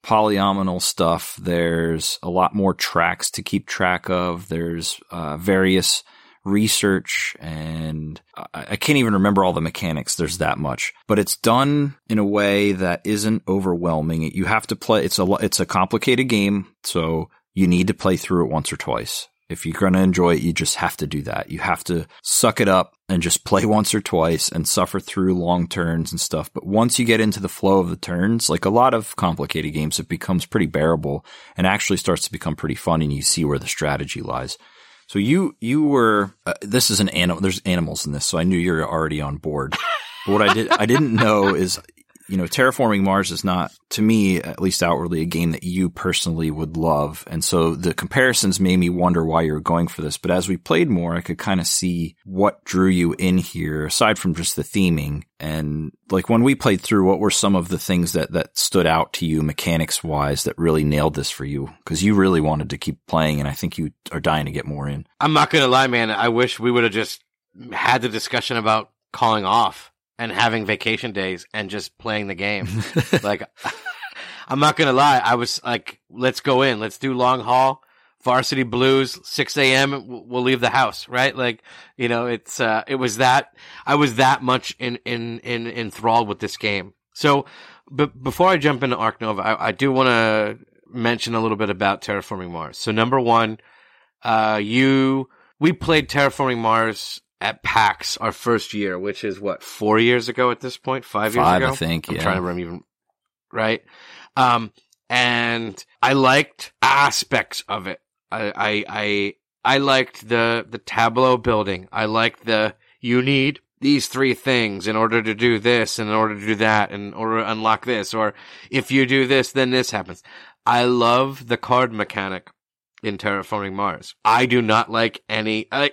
polyomino stuff. There's a lot more tracks to keep track of. There's uh, various research and I, I can't even remember all the mechanics. There's that much, but it's done in a way that isn't overwhelming. You have to play. It's a it's a complicated game, so you need to play through it once or twice. If you're going to enjoy it, you just have to do that. You have to suck it up and just play once or twice and suffer through long turns and stuff. But once you get into the flow of the turns, like a lot of complicated games, it becomes pretty bearable and actually starts to become pretty fun and you see where the strategy lies. So you you were uh, this is an animal. There's animals in this, so I knew you're already on board. but what I did I didn't know is you know, Terraforming Mars is not, to me, at least outwardly, a game that you personally would love. And so the comparisons made me wonder why you're going for this. But as we played more, I could kind of see what drew you in here, aside from just the theming. And like when we played through, what were some of the things that, that stood out to you mechanics wise that really nailed this for you? Cause you really wanted to keep playing and I think you are dying to get more in. I'm not going to lie, man. I wish we would have just had the discussion about calling off and having vacation days and just playing the game. like, I'm not gonna lie. I was like, let's go in. Let's do long haul. Varsity Blues, 6 a.m. We'll leave the house, right? Like, you know, it's, uh, it was that, I was that much in, in, in, enthralled with this game. So, but before I jump into Ark Nova, I, I do want to mention a little bit about Terraforming Mars. So number one, uh, you, we played Terraforming Mars at PAX our first year, which is what four years ago at this point, five, five years ago. I think. I'm yeah. trying to remember even right. Um, and I liked aspects of it. I, I, I, I liked the the tableau building. I liked the you need these three things in order to do this, in order to do that, in order to unlock this, or if you do this, then this happens. I love the card mechanic in Terraforming Mars. I do not like any. I,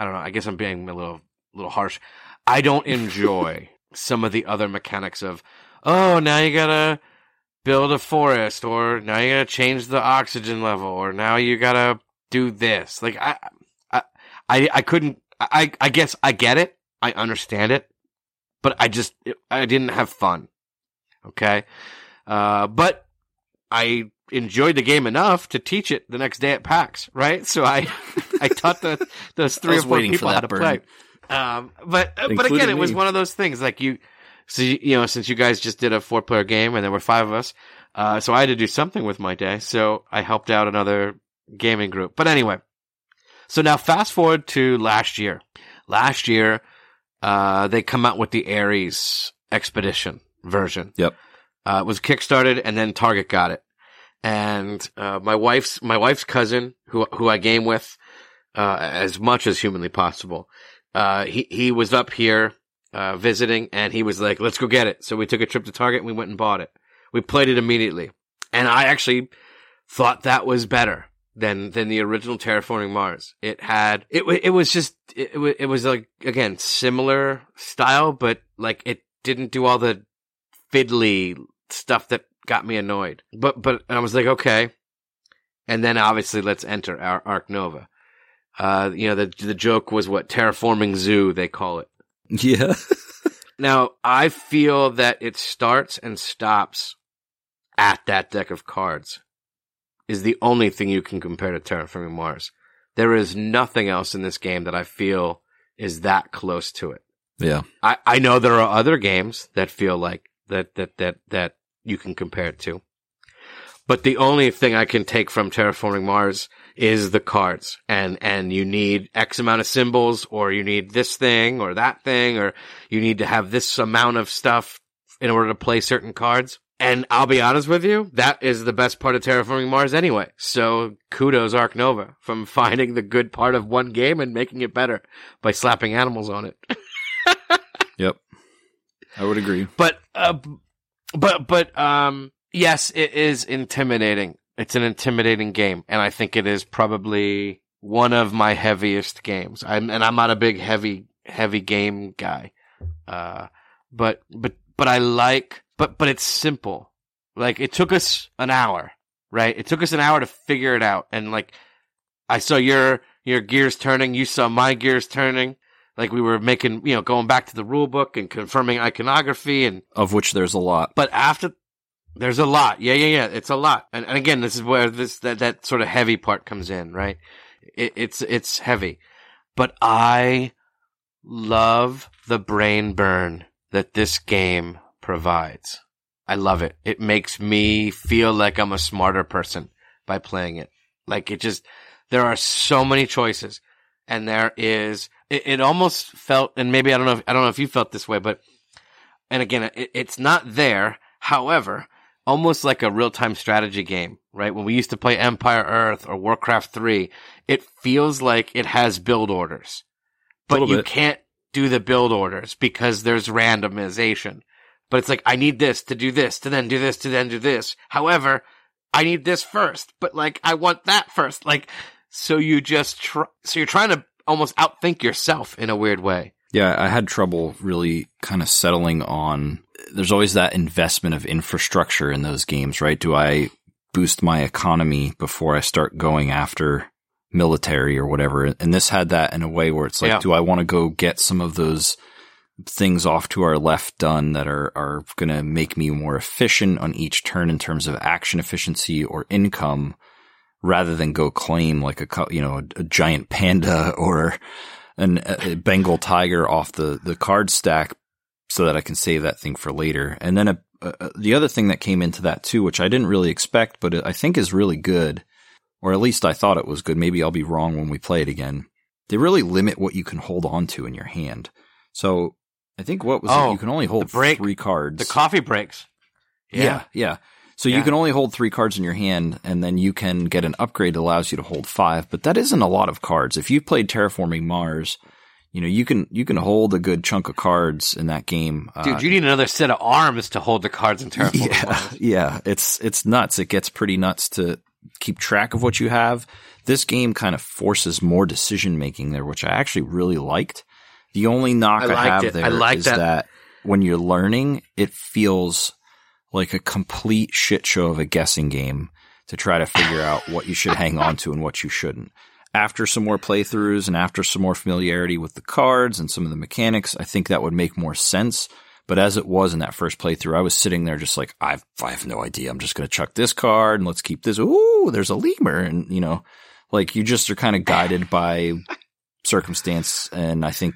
I don't know. I guess I'm being a little, little harsh. I don't enjoy some of the other mechanics of, oh, now you gotta build a forest, or now you gotta change the oxygen level, or now you gotta do this. Like I, I, I, I couldn't. I, I guess I get it. I understand it, but I just, I didn't have fun. Okay, uh, but I enjoyed the game enough to teach it the next day at PAX, right? So I, I taught the, those three or four people how to burn. play. Um, but, Including but again, it was one of those things like you, so, you know, since you guys just did a four player game and there were five of us, uh, so I had to do something with my day. So I helped out another gaming group. But anyway, so now fast forward to last year. Last year, uh, they come out with the Ares expedition version. Yep. Uh, it was kickstarted and then Target got it and uh, my wife's my wife's cousin, who who I game with uh, as much as humanly possible. Uh, he he was up here uh, visiting, and he was like, "Let's go get it." So we took a trip to Target, and we went and bought it. We played it immediately, and I actually thought that was better than than the original Terraforming Mars. It had it it was just it it was like again similar style, but like it didn't do all the fiddly stuff that got me annoyed. But but I was like, okay. And then obviously let's enter our Ark Nova. Uh, you know, the the joke was what terraforming zoo they call it. Yeah. now I feel that it starts and stops at that deck of cards. Is the only thing you can compare to terraforming Mars. There is nothing else in this game that I feel is that close to it. Yeah. I, I know there are other games that feel like that that that that you can compare it to. But the only thing I can take from Terraforming Mars is the cards. And, and you need X amount of symbols, or you need this thing, or that thing, or you need to have this amount of stuff in order to play certain cards. And I'll be honest with you, that is the best part of Terraforming Mars anyway. So kudos Ark Nova from finding the good part of one game and making it better by slapping animals on it. yep. I would agree. But, uh, but but um yes, it is intimidating. It's an intimidating game, and I think it is probably one of my heaviest games. I'm and I'm not a big heavy heavy game guy. Uh but but but I like but but it's simple. Like it took us an hour, right? It took us an hour to figure it out. And like I saw your your gears turning, you saw my gears turning like we were making, you know, going back to the rule book and confirming iconography and of which there's a lot. But after there's a lot. Yeah, yeah, yeah. It's a lot. And, and again, this is where this that that sort of heavy part comes in, right? It, it's it's heavy. But I love the brain burn that this game provides. I love it. It makes me feel like I'm a smarter person by playing it. Like it just there are so many choices and there is it, it almost felt, and maybe I don't know, if, I don't know if you felt this way, but, and again, it, it's not there. However, almost like a real time strategy game, right? When we used to play Empire Earth or Warcraft 3, it feels like it has build orders, but you bit. can't do the build orders because there's randomization. but it's like I need this to do this to then do this to then do this. However, I need this first, but like I want that first. Like so you just try, so you're trying to almost outthink yourself in a weird way. Yeah, I had trouble really kind of settling on. There's always that investment of infrastructure in those games, right? Do I boost my economy before I start going after military or whatever? And this had that in a way where it's like, Yeah. do I want to go get some of those things off to our left done that are, are going to make me more efficient on each turn in terms of action efficiency or income rather than go claim like a, you know, a, a giant panda or an, a, Bengal tiger off the, the card stack so that I can save that thing for later. And then a, a, the other thing that came into that too, which I didn't really expect, but I think is really good, or at least I thought it was good. Maybe I'll be wrong when we play it again. They really limit what you can hold on to in your hand. So I think what was it? Oh, You can only hold break- three cards. The coffee breaks. Yeah, yeah. So you can only hold three cards in your hand, and then you can get an upgrade that allows you to hold five. But that isn't a lot of cards. If you've played Terraforming Mars, you know you can you can hold a good chunk of cards in that game. Uh, Dude, you need another set of arms to hold the cards in Terraforming yeah, Mars. yeah. It's it's nuts. It gets pretty nuts to keep track of what you have. This game kind of forces more decision making there, which I actually really liked. The only knock I I, have it. there I is that. that. when you're learning, it feels like a complete shit show of a guessing game to try to figure out what you should hang on to and what you shouldn't. After some more playthroughs and after some more familiarity with the cards and some of the mechanics, I think that would make more sense. But as it was in that first playthrough, I was sitting there just like, I've, I have no idea. I'm just going to chuck this card and let's keep this. Ooh, there's a lemur. And, you know, like you just are kind of guided by circumstance. And I think,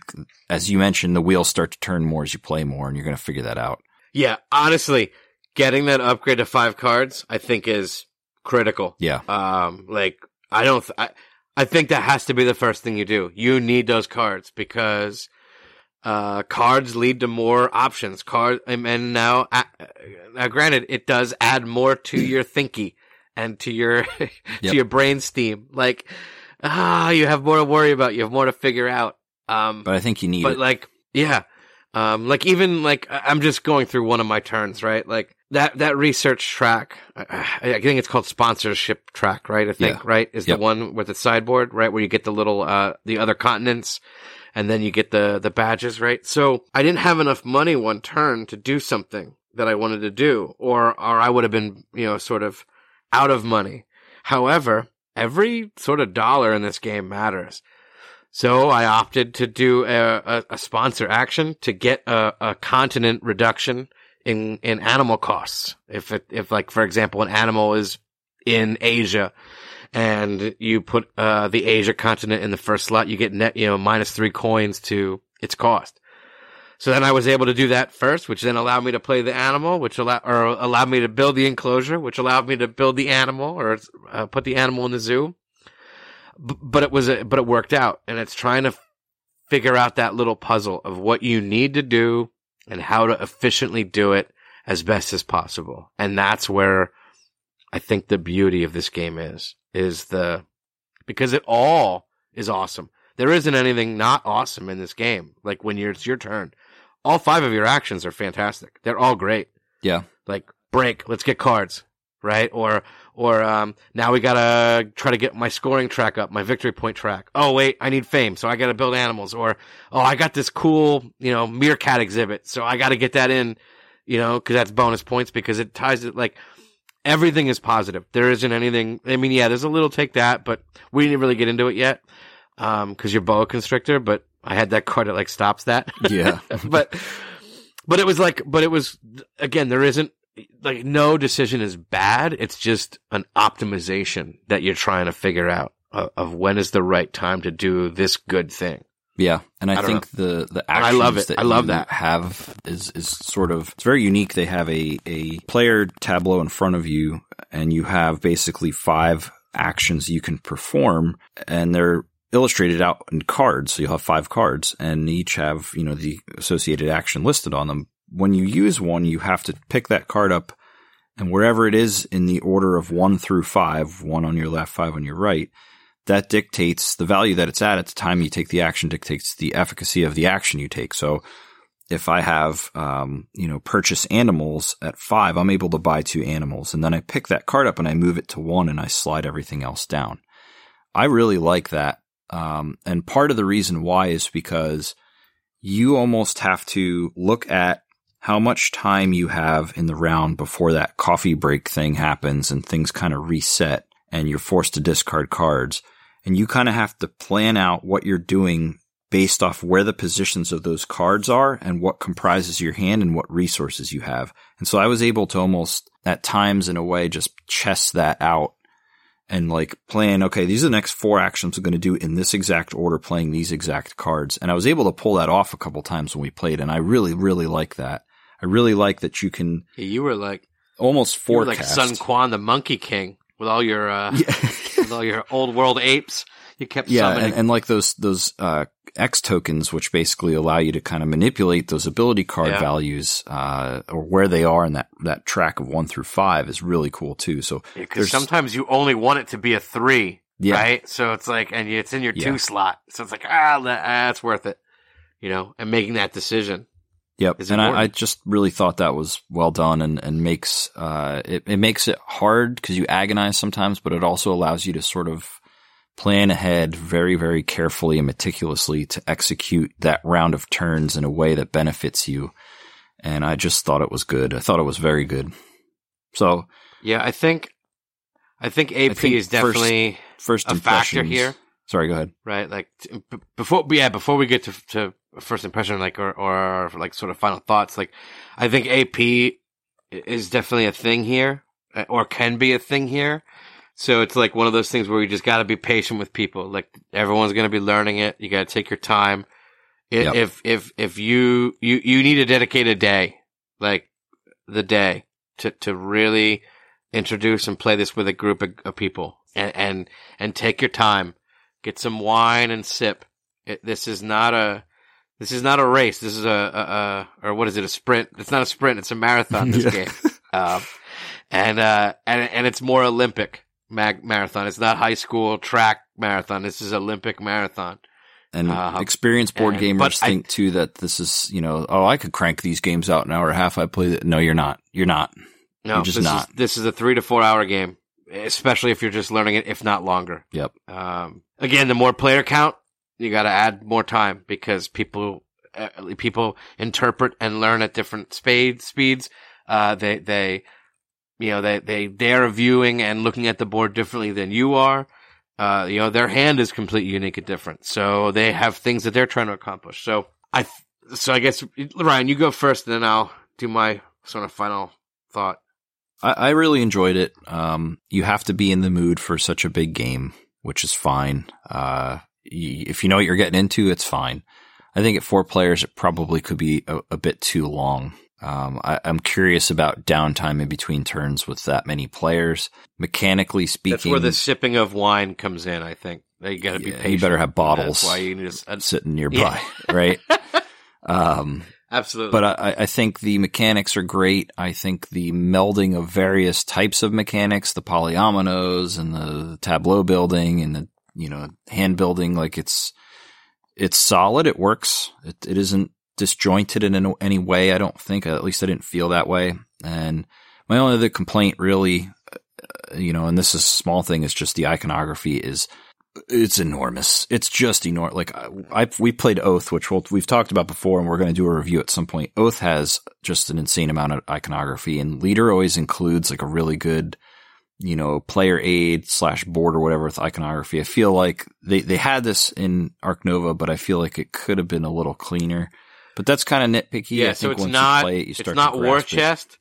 as you mentioned, the wheels start to turn more as you play more and you're going to figure that out. Yeah, honestly, getting that upgrade to five cards, I think is critical. Yeah. Um, like I don't, th- I, I think that has to be the first thing you do. You need those cards because, uh, cards lead to more options. Card, and now, uh, now granted, it does add more to your thinky and to your, Yep. to your brain steam. Like, ah, you have more to worry about. You have more to figure out. Um, But I think you need but it. like yeah um like even like i'm just going through one of my turns right like that that research track i, I think it's called sponsorship track right? I think Yeah. right? Is Yep. the one with the sideboard right? Where you get the little uh the other continents and then you get the the badges right? So i didn't have enough money one turn to do something that i wanted to do or or i would have been you know sort of out of money. However every sort of dollar in this game matters. So I opted to do a, a, a sponsor action to get a, a continent reduction in, in animal costs. If it, if like, for example, an animal is in Asia and you put, uh, the Asia continent in the first slot, you get net, you know, minus three coins to its cost. So then I was able to do that first, which then allowed me to play the animal, which allowed, or allowed me to build the enclosure, which allowed me to build the animal or uh, put the animal in the zoo B- but it was a, but it worked out and it's trying to figure out that little puzzle of what you need to do and how to efficiently do it as best as possible. And that's where i think the beauty of this game is is the because it all is awesome. There isn't anything not awesome in this game. Like when you're, it's your turn. All five of your actions are fantastic. They're all great. Yeah. like break. Let's get cards right? Or or um now we gotta try to get my scoring track up my victory point track. Oh wait i need fame so i gotta build animals. Or oh i got this cool you know meerkat exhibit so i gotta get that in you know because that's bonus points because it ties it like everything is positive. There isn't anything i mean yeah there's a little take that but we didn't really get into it yet um because you're boa constrictor but i had that card that like stops that. Yeah. but but it was like but it was again there isn't like no decision is bad it's just an optimization that you're trying to figure out of, of when is the right time to do this good thing Yeah, and I, I think the the I love it. that I love that. have is is sort of it's very unique. They have a a player tableau in front of you, and you have basically five actions you can perform, and they're illustrated out in cards. So you'll have five cards, and each have you know the associated action listed on them. When you use one, you have to pick that card up, and wherever it is in the order of one through five, one on your left, five on your right that dictates the value that it's at at the time you take the action dictates the efficacy of the action you take. So if I have, um, you know, purchase animals at five, I'm able to buy two animals. And then I pick that card up and I move it to one and I slide everything else down. I really like that. Um, and part of the reason why is because you almost have to look at how much time you have in the round before that coffee break thing happens and things kind of reset and you're forced to discard cards. And you kind of have to plan out what you're doing based off where the positions of those cards are and what comprises your hand and what resources you have. And so I was able to almost at times in a way just chess that out and like plan, okay, these are the next four actions I'm going to do in this exact order, playing these exact cards. And I was able to pull that off a couple times when we played. And I really, really like that. I really like that you can. Yeah, you were like almost forecast. like Sun Wukong, the Monkey King, with all your uh, yeah. with all your old world apes. You kept yeah, summoning. and, and like those those uh, X tokens, which basically allow you to kind of manipulate those ability card yeah. values uh, or where they are in that that track of one through five is really cool too. So because yeah, sometimes you only want it to be a three, yeah. right? So it's like, and it's in your two slot, so it's like ah, that's worth it, you know, and making that decision. Yep, and I, I, just really thought that was well done, and and makes uh it, it makes it hard because you agonize sometimes, but it also allows you to sort of plan ahead very very carefully and meticulously to execute that round of turns in a way that benefits you. And I just thought it was good. I thought it was very good. So yeah, I think I think AP I think is definitely first, first a factor here. Sorry, go ahead. Right, like before, yeah, before we get to to first impression, like or or like sort of final thoughts. Like, I think AP is definitely a thing here, uh, or can be a thing here. So it's like one of those things where you just got to be patient with people. Like everyone's going to be learning it. You got to take your time. Yep. If if if you you you need to dedicate a day, like the day, to to really introduce and play this with a group of, of people, and and and take your time, get some wine and sip. It, this is not a this is not a race. This is a, a, a, or what is it? A sprint. It's not a sprint. It's a marathon. This game, um, and uh, and and it's more Olympic mag- marathon. It's not high school track marathon. This is Olympic marathon. And uh, experienced board and, gamers think I, too that this is, you know, oh, I could crank these games out an hour and a half. I play that. No, you're not. You're not. No, you're just this not. Is, this is a three to four hour game, especially if you're just learning it, if not longer. Yep. Um, again, the more player count, you got to add more time because people uh, people interpret and learn at different spade speeds. Uh, they they you know they they they're viewing and looking at the board differently than you are. Uh, you know their hand is completely unique and different, so they have things that they're trying to accomplish. So I so I guess Ryan, you go first, and then I'll do my sort of final thought. I, I really enjoyed it. Um, you have to be in the mood for such a big game, which is fine. Uh, if you know what you're getting into, it's fine. I think at four players, it probably could be a, a bit too long. Um, I, am curious about downtime in between turns with that many players. Mechanically speaking, that's where the sipping of wine comes in. I think you got to be patient. You better have bottles. That's why you need to, uh, sitting nearby, yeah. right? Um, Absolutely. But I, I, think the mechanics are great. I think the melding of various types of mechanics, the polyominoes and the tableau building and the you know, hand building. Like it's, it's solid. It works. It, it isn't disjointed in any way. I don't think, at least I didn't feel that way. And my only other complaint really, uh, you know, and this is a small thing, is just the iconography is, it's enormous. It's just enormous. Like I, we played Oath, which we'll, we've talked about before, and we're going to do a review at some point. Oath has just an insane amount of iconography, and Leder always includes like a really good you know, player aid slash board or whatever with iconography. I feel like they, they had this in Ark Nova, but I feel like it could have been a little cleaner. But that's kind of nitpicky. Yeah, so it's not, it, it's not War Chest.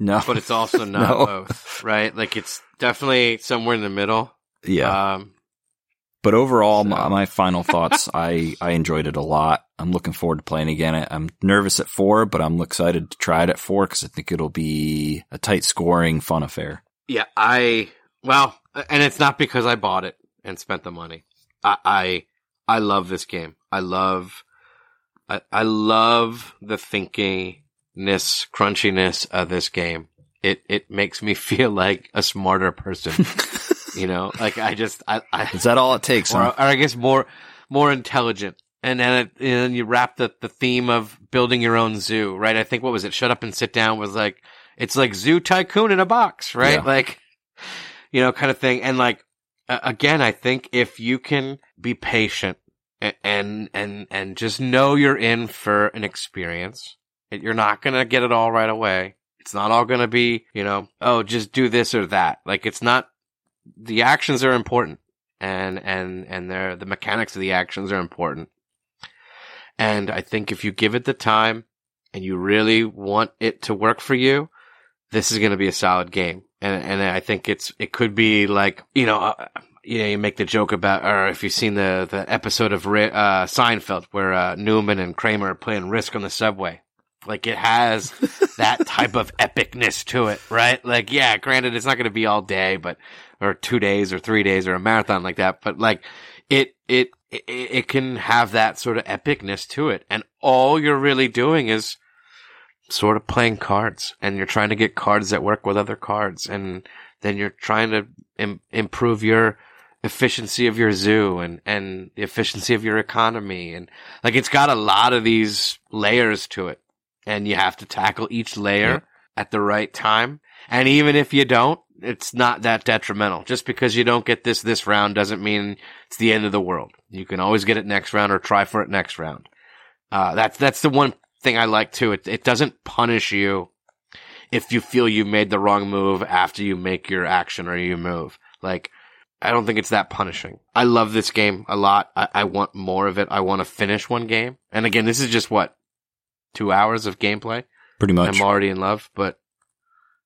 No. But it's also not no. both, right? Like it's definitely somewhere in the middle. Yeah. Um, but overall, so. my, my, final thoughts, I, I enjoyed it a lot. I'm looking forward to playing again. I'm nervous at four, but I'm excited to try it at four because I think it'll be a tight scoring, fun affair. Yeah, I well, and it's not because I bought it and spent the money. I I, I love this game. I love I, I love the thinkiness, crunchiness of this game. It it makes me feel like a smarter person. you know, like I just I, I is that all it takes? Or, huh? or I guess more more intelligent and then it, and then you wrap the the theme of building your own zoo, right? I think what was it? Shut up and sit down was like it's like Zoo Tycoon in a box, right? Yeah. Like you know, kind of thing. And like uh, again, I think if you can be patient and and and just know you're in for an experience, you're not gonna get it all right away. It's not all gonna be, you know, oh, just do this or that. Like it's not. The actions are important, and and and they're the mechanics of the actions are important. And I think if you give it the time and you really want it to work for you, this is going to be a solid game. And and I think it's it could be like you know. Uh, you know, you make the joke about, or if you've seen the, the episode of uh, Seinfeld where uh, Newman and Kramer are playing Risk on the subway. Like it has that type of epicness to it, right? Like, yeah, granted, it's not going to be all day, but or two days or three days or a marathon like that, but like it, it, it, it can have that sort of epicness to it, and all you're really doing is sort of playing cards, and you're trying to get cards that work with other cards, and then you're trying to Im- improve your efficiency of your zoo and, and the efficiency of your economy. And like, it's got a lot of these layers to it and you have to tackle each layer Yeah. at the right time. And even if you don't, it's not that detrimental. Just because you don't get this this round doesn't mean it's the end of the world. You can always get it next round or try for it next round. Uh, that's, that's the one thing I like too. It, it doesn't punish you if you feel you made the wrong move after you make your action or you move. Like, I don't think it's that punishing. I love this game a lot. I, I want more of it. I want to finish one game. And again, this is just what? Two hours of gameplay? Pretty much. I'm already in love, but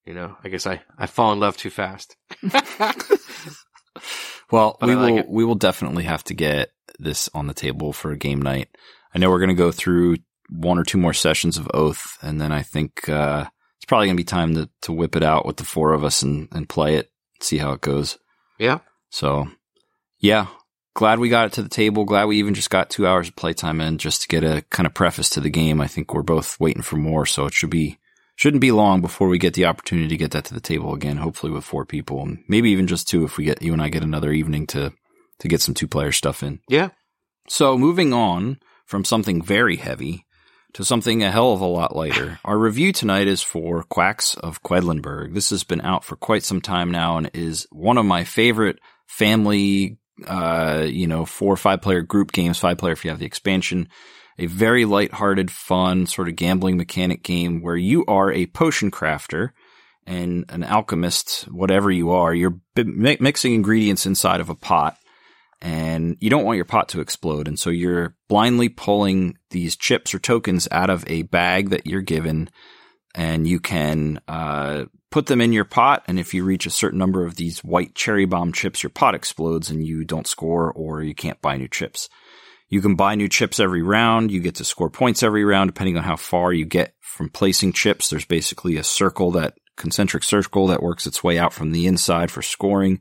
you know, I guess I, I fall in love too fast. Well, But we like will it. we will definitely have to get this on the table for a game night. I know we're going to go through one or two more sessions of Oath, and then I think uh, it's probably going to be time to to whip it out with the four of us and and play it, see how it goes. yeah. So, yeah, glad we got it to the table. Glad we even just got two hours of playtime in just to get a kind of preface to the game. I think we're both waiting for more, so it should be shouldn't be long before we get the opportunity to get that to the table again. Hopefully with four people, and maybe even just two if we get you and I get another evening to to get some two player stuff in. Yeah. So moving on from something very heavy to something a hell of a lot lighter. Our review tonight is for Quacks of Quedlinburg. This has been out for quite some time now and is one of my favorite family, uh, you know, four or five player group games, five player if you have the expansion. A very lighthearted, fun sort of gambling mechanic game where you are a potion crafter and an alchemist, whatever you are. You're mixing ingredients inside of a pot and you don't want your pot to explode. And so you're blindly pulling these chips or tokens out of a bag that you're given, and you can uh, put them in your pot. And if you reach a certain number of these white cherry bomb chips, your pot explodes and you don't score or you can't buy new chips. You can buy new chips every round. You get to score points every round, depending on how far you get from placing chips. There's basically a circle that concentric circle that works its way out from the inside for scoring.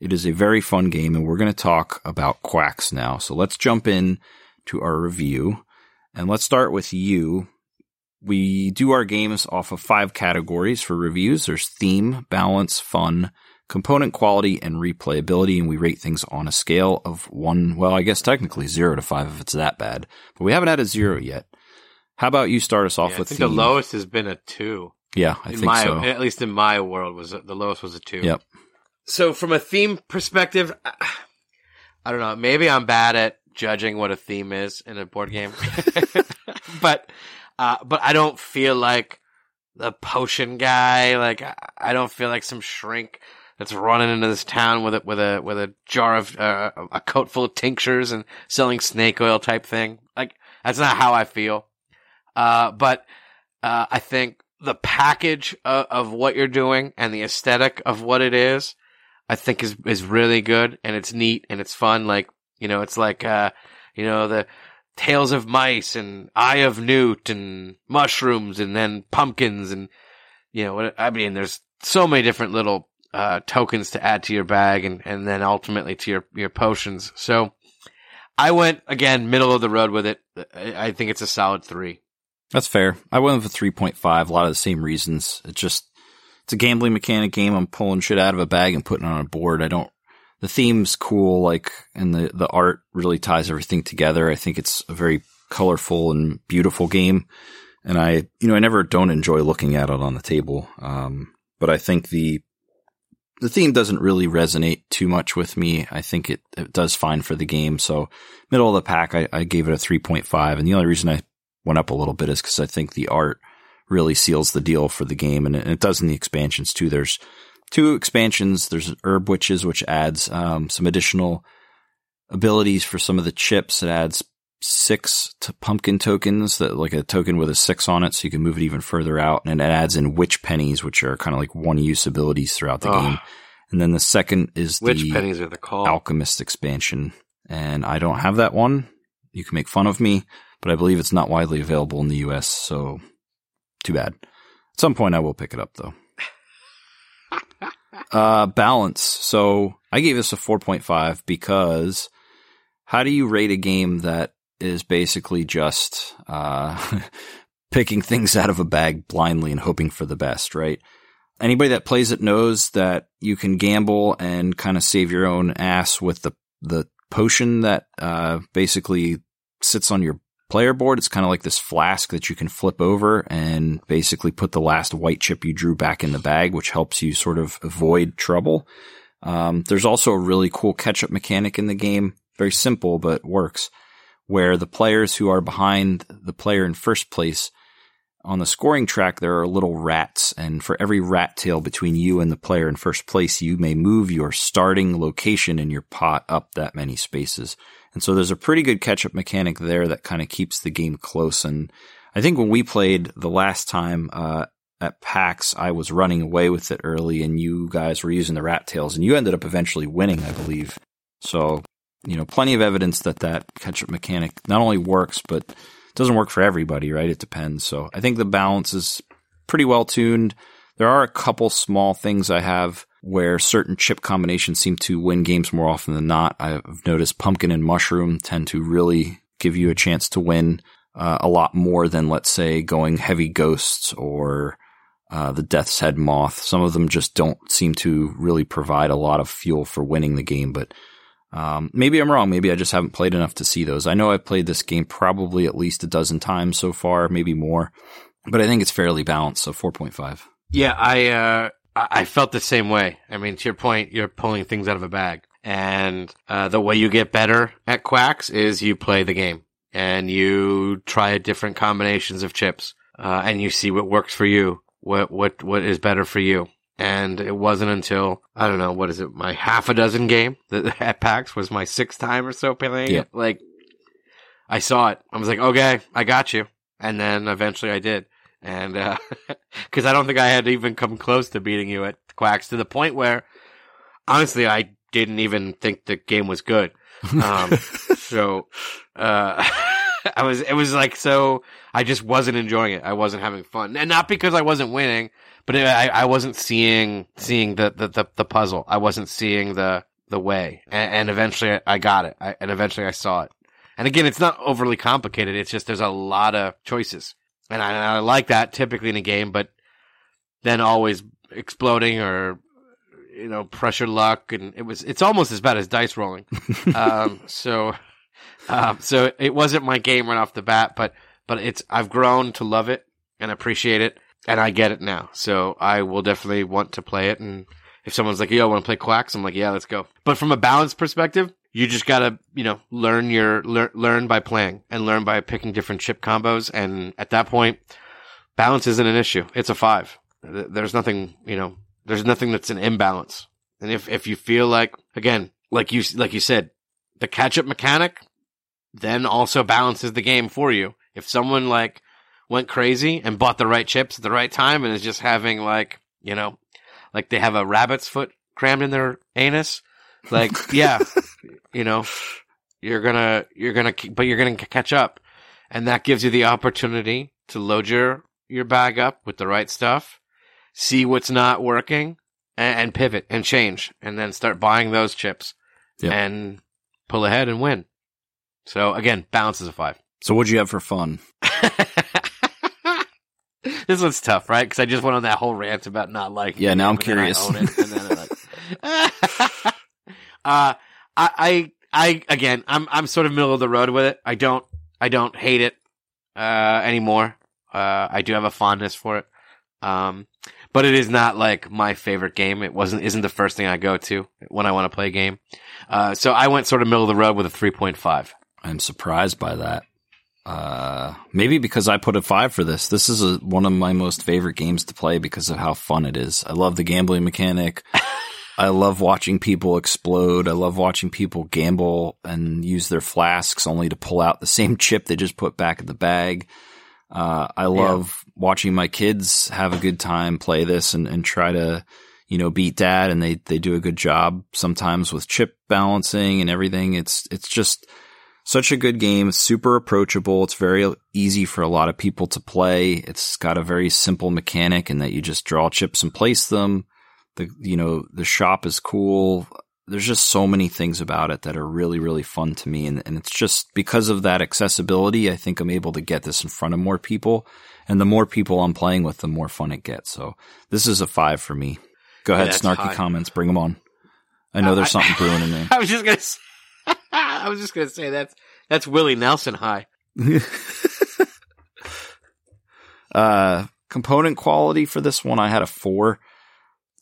It is a very fun game, and we're going to talk about quacks now. So let's jump in to our review, and let's start with you. We do our games off of five categories for reviews. There's theme, balance, fun, component quality, and replayability, and we rate things on a scale of one. Well, I guess technically zero to five if it's that bad, but we haven't had a zero yet. How about you start us off Yeah, I with think theme? the lowest has been a two. Yeah, I in think my, so. At least in my world, was the lowest was a two. Yep. So from a theme perspective, I- I don't know. Maybe I'm bad at judging what a theme is in a board game, but uh, but I don't feel like the potion guy. Like I- I don't feel like some shrink that's running into this town with a with a with a jar of uh, a coat full of tinctures and selling snake oil type thing. Like that's not how I feel. Uh, but uh, I think the package of, of what you're doing and the aesthetic of what it is, I think is is really good and it's neat and it's fun. Like you know, it's like uh, you know the Tails of Mice and Eye of Newt and mushrooms and then pumpkins and you know I mean. There's so many different little uh, tokens to add to your bag and and then ultimately to your your potions. So I went again middle of the road with it. I think it's a solid three. That's fair. I went with a 3.5. A lot of the same reasons. It's just, it's a gambling mechanic game. I'm pulling shit out of a bag and putting it on a board. I don't, the theme's cool, like, and the, the art really ties everything together. I think it's a very colorful and beautiful game. And I, you know, I never don't enjoy looking at it on the table. Um, but I think the, the theme doesn't really resonate too much with me. I think it, it does fine for the game. So middle of the pack, I, I gave it a 3.5. And the only reason I went up a little bit is because I think the art really seals the deal for the game. And it, it does in the expansions too. There's two expansions. There's Herb Witches, which adds, um, some additional abilities for some of the chips. It adds six to pumpkin tokens that like a token with a six on it, so you can move it even further out. And it adds in witch pennies, which are kind of like one use abilities throughout the oh. game. And then the second is witch the pennies are the call alchemist expansion. And I don't have that one. You can make fun of me, but I believe it's not widely available in the US, so too bad. At some point I will pick it up though. uh, balance. So I gave this a 4.5 because how do you rate a game that is basically just uh, picking things out of a bag blindly and hoping for the best, right? Anybody that plays it knows that you can gamble and kind of save your own ass with the the potion that uh, basically sits on your player board. It's kind of like this flask that you can flip over and basically put the last white chip you drew back in the bag, which helps you sort of avoid trouble. Um, there's also a really cool catch up mechanic in the game. Very simple, but works where the players who are behind the player in first place on the scoring track, there are little rats, and for every rat tail between you and the player in first place, you may move your starting location in your pot up that many spaces. And so there's a pretty good catch up mechanic there that kind of keeps the game close. And I think when we played the last time, uh, at PAX, I was running away with it early and you guys were using the rat tails and you ended up eventually winning, I believe. So you know, plenty of evidence that that catch up mechanic not only works, but doesn't work for everybody, right? It depends. So I think the balance is pretty well tuned. There are a couple small things I have where certain chip combinations seem to win games more often than not. I've noticed pumpkin and mushroom tend to really give you a chance to win uh, a lot more than, let's say, going heavy ghosts or uh, the death's head moth. Some of them just don't seem to really provide a lot of fuel for winning the game, but um, maybe I'm wrong. Maybe I just haven't played enough to see those. I know I've played this game probably at least a dozen times so far, maybe more, but I think it's fairly balanced. So 4.5. Yeah, I, uh, I felt the same way. I mean, to your point, you're pulling things out of a bag. And uh, the way you get better at quacks is you play the game and you try different combinations of chips uh, and you see what works for you, what what what is better for you. And it wasn't until, I don't know, what is it, my half a dozen game that at PAX was my sixth time or so playing yeah. it. Like, I saw it. I was like, okay, I got you. And then eventually I did. And, uh, cause I don't think I had even come close to beating you at Quacks to the point where, honestly, I didn't even think the game was good. Um, so, uh, I was, it was like, so I just wasn't enjoying it. I wasn't having fun. And not because I wasn't winning but it, I, I wasn't seeing seeing the, the, the, the, puzzle. I wasn't seeing the the way, and, and eventually I got it. I, and eventually I saw it. And again, it's not overly complicated. It's just there's a lot of choices, and I, and I like that typically in a game. But then always exploding or you know pressure luck, and it was it's almost as bad as dice rolling. um, so um, so it wasn't my game right off the bat, but but it's I've grown to love it and appreciate it and I get it now. So I will definitely want to play it. And if someone's like, "Yo, I want to play Quacks," I'm like, "Yeah, let's go." But from a balance perspective, you just gotta, you know, learn your learn learn by playing and learn by picking different chip combos. And at that point, balance isn't an issue. It's a five. There's nothing, you know, there's nothing that's an imbalance. And if if you feel like, again, like you like you said, the catch up mechanic, then also balances the game for you. If someone like went crazy and bought the right chips at the right time and is just having like, you know, like they have a rabbit's foot crammed in their anus. Like, yeah, you know, you're gonna, you're gonna, but you're gonna catch up. And that gives you the opportunity to load your, your bag up with the right stuff, see what's not working and, and pivot and change and then start buying those chips yep. and pull ahead and win. So again, balance is a five. So what'd you have for fun? this one's tough, right? Because I just went on that whole rant about not liking. It. Yeah, now I'm curious. like, Uh, I, I, I, again, I'm, I'm sort of middle of the road with it. I don't, I don't hate it, uh, anymore. Uh, I do have a fondness for it. Um, but it is not like my favorite game. It wasn't, isn't the first thing I go to when I want to play a game. Uh, so I went sort of middle of the road with a 3.5. I'm surprised by that. Uh, maybe because I put a five for this. This is a, one of my most favorite games to play because of how fun it is. I love the gambling mechanic. I love watching people explode. I love watching people gamble and use their flasks only to pull out the same chip they just put back in the bag. Uh, I love yeah. watching my kids have a good time, play this and, and try to, you know, beat dad. And they, they do a good job sometimes with chip balancing and everything. It's, it's just, such a good game, super approachable. It's very easy for a lot of people to play. It's got a very simple mechanic in that you just draw chips and place them. The you know the shop is cool. There's just so many things about it that are really really fun to me, and, and it's just because of that accessibility. I think I'm able to get this in front of more people, and the more people I'm playing with, the more fun it gets. So this is a five for me. Go ahead, yeah, snarky high. comments, bring them on. I know uh, there's something brewing in there. I was just gonna. Say- I was just gonna say that's that's Willie Nelson high. uh, component quality for this one, I had a four.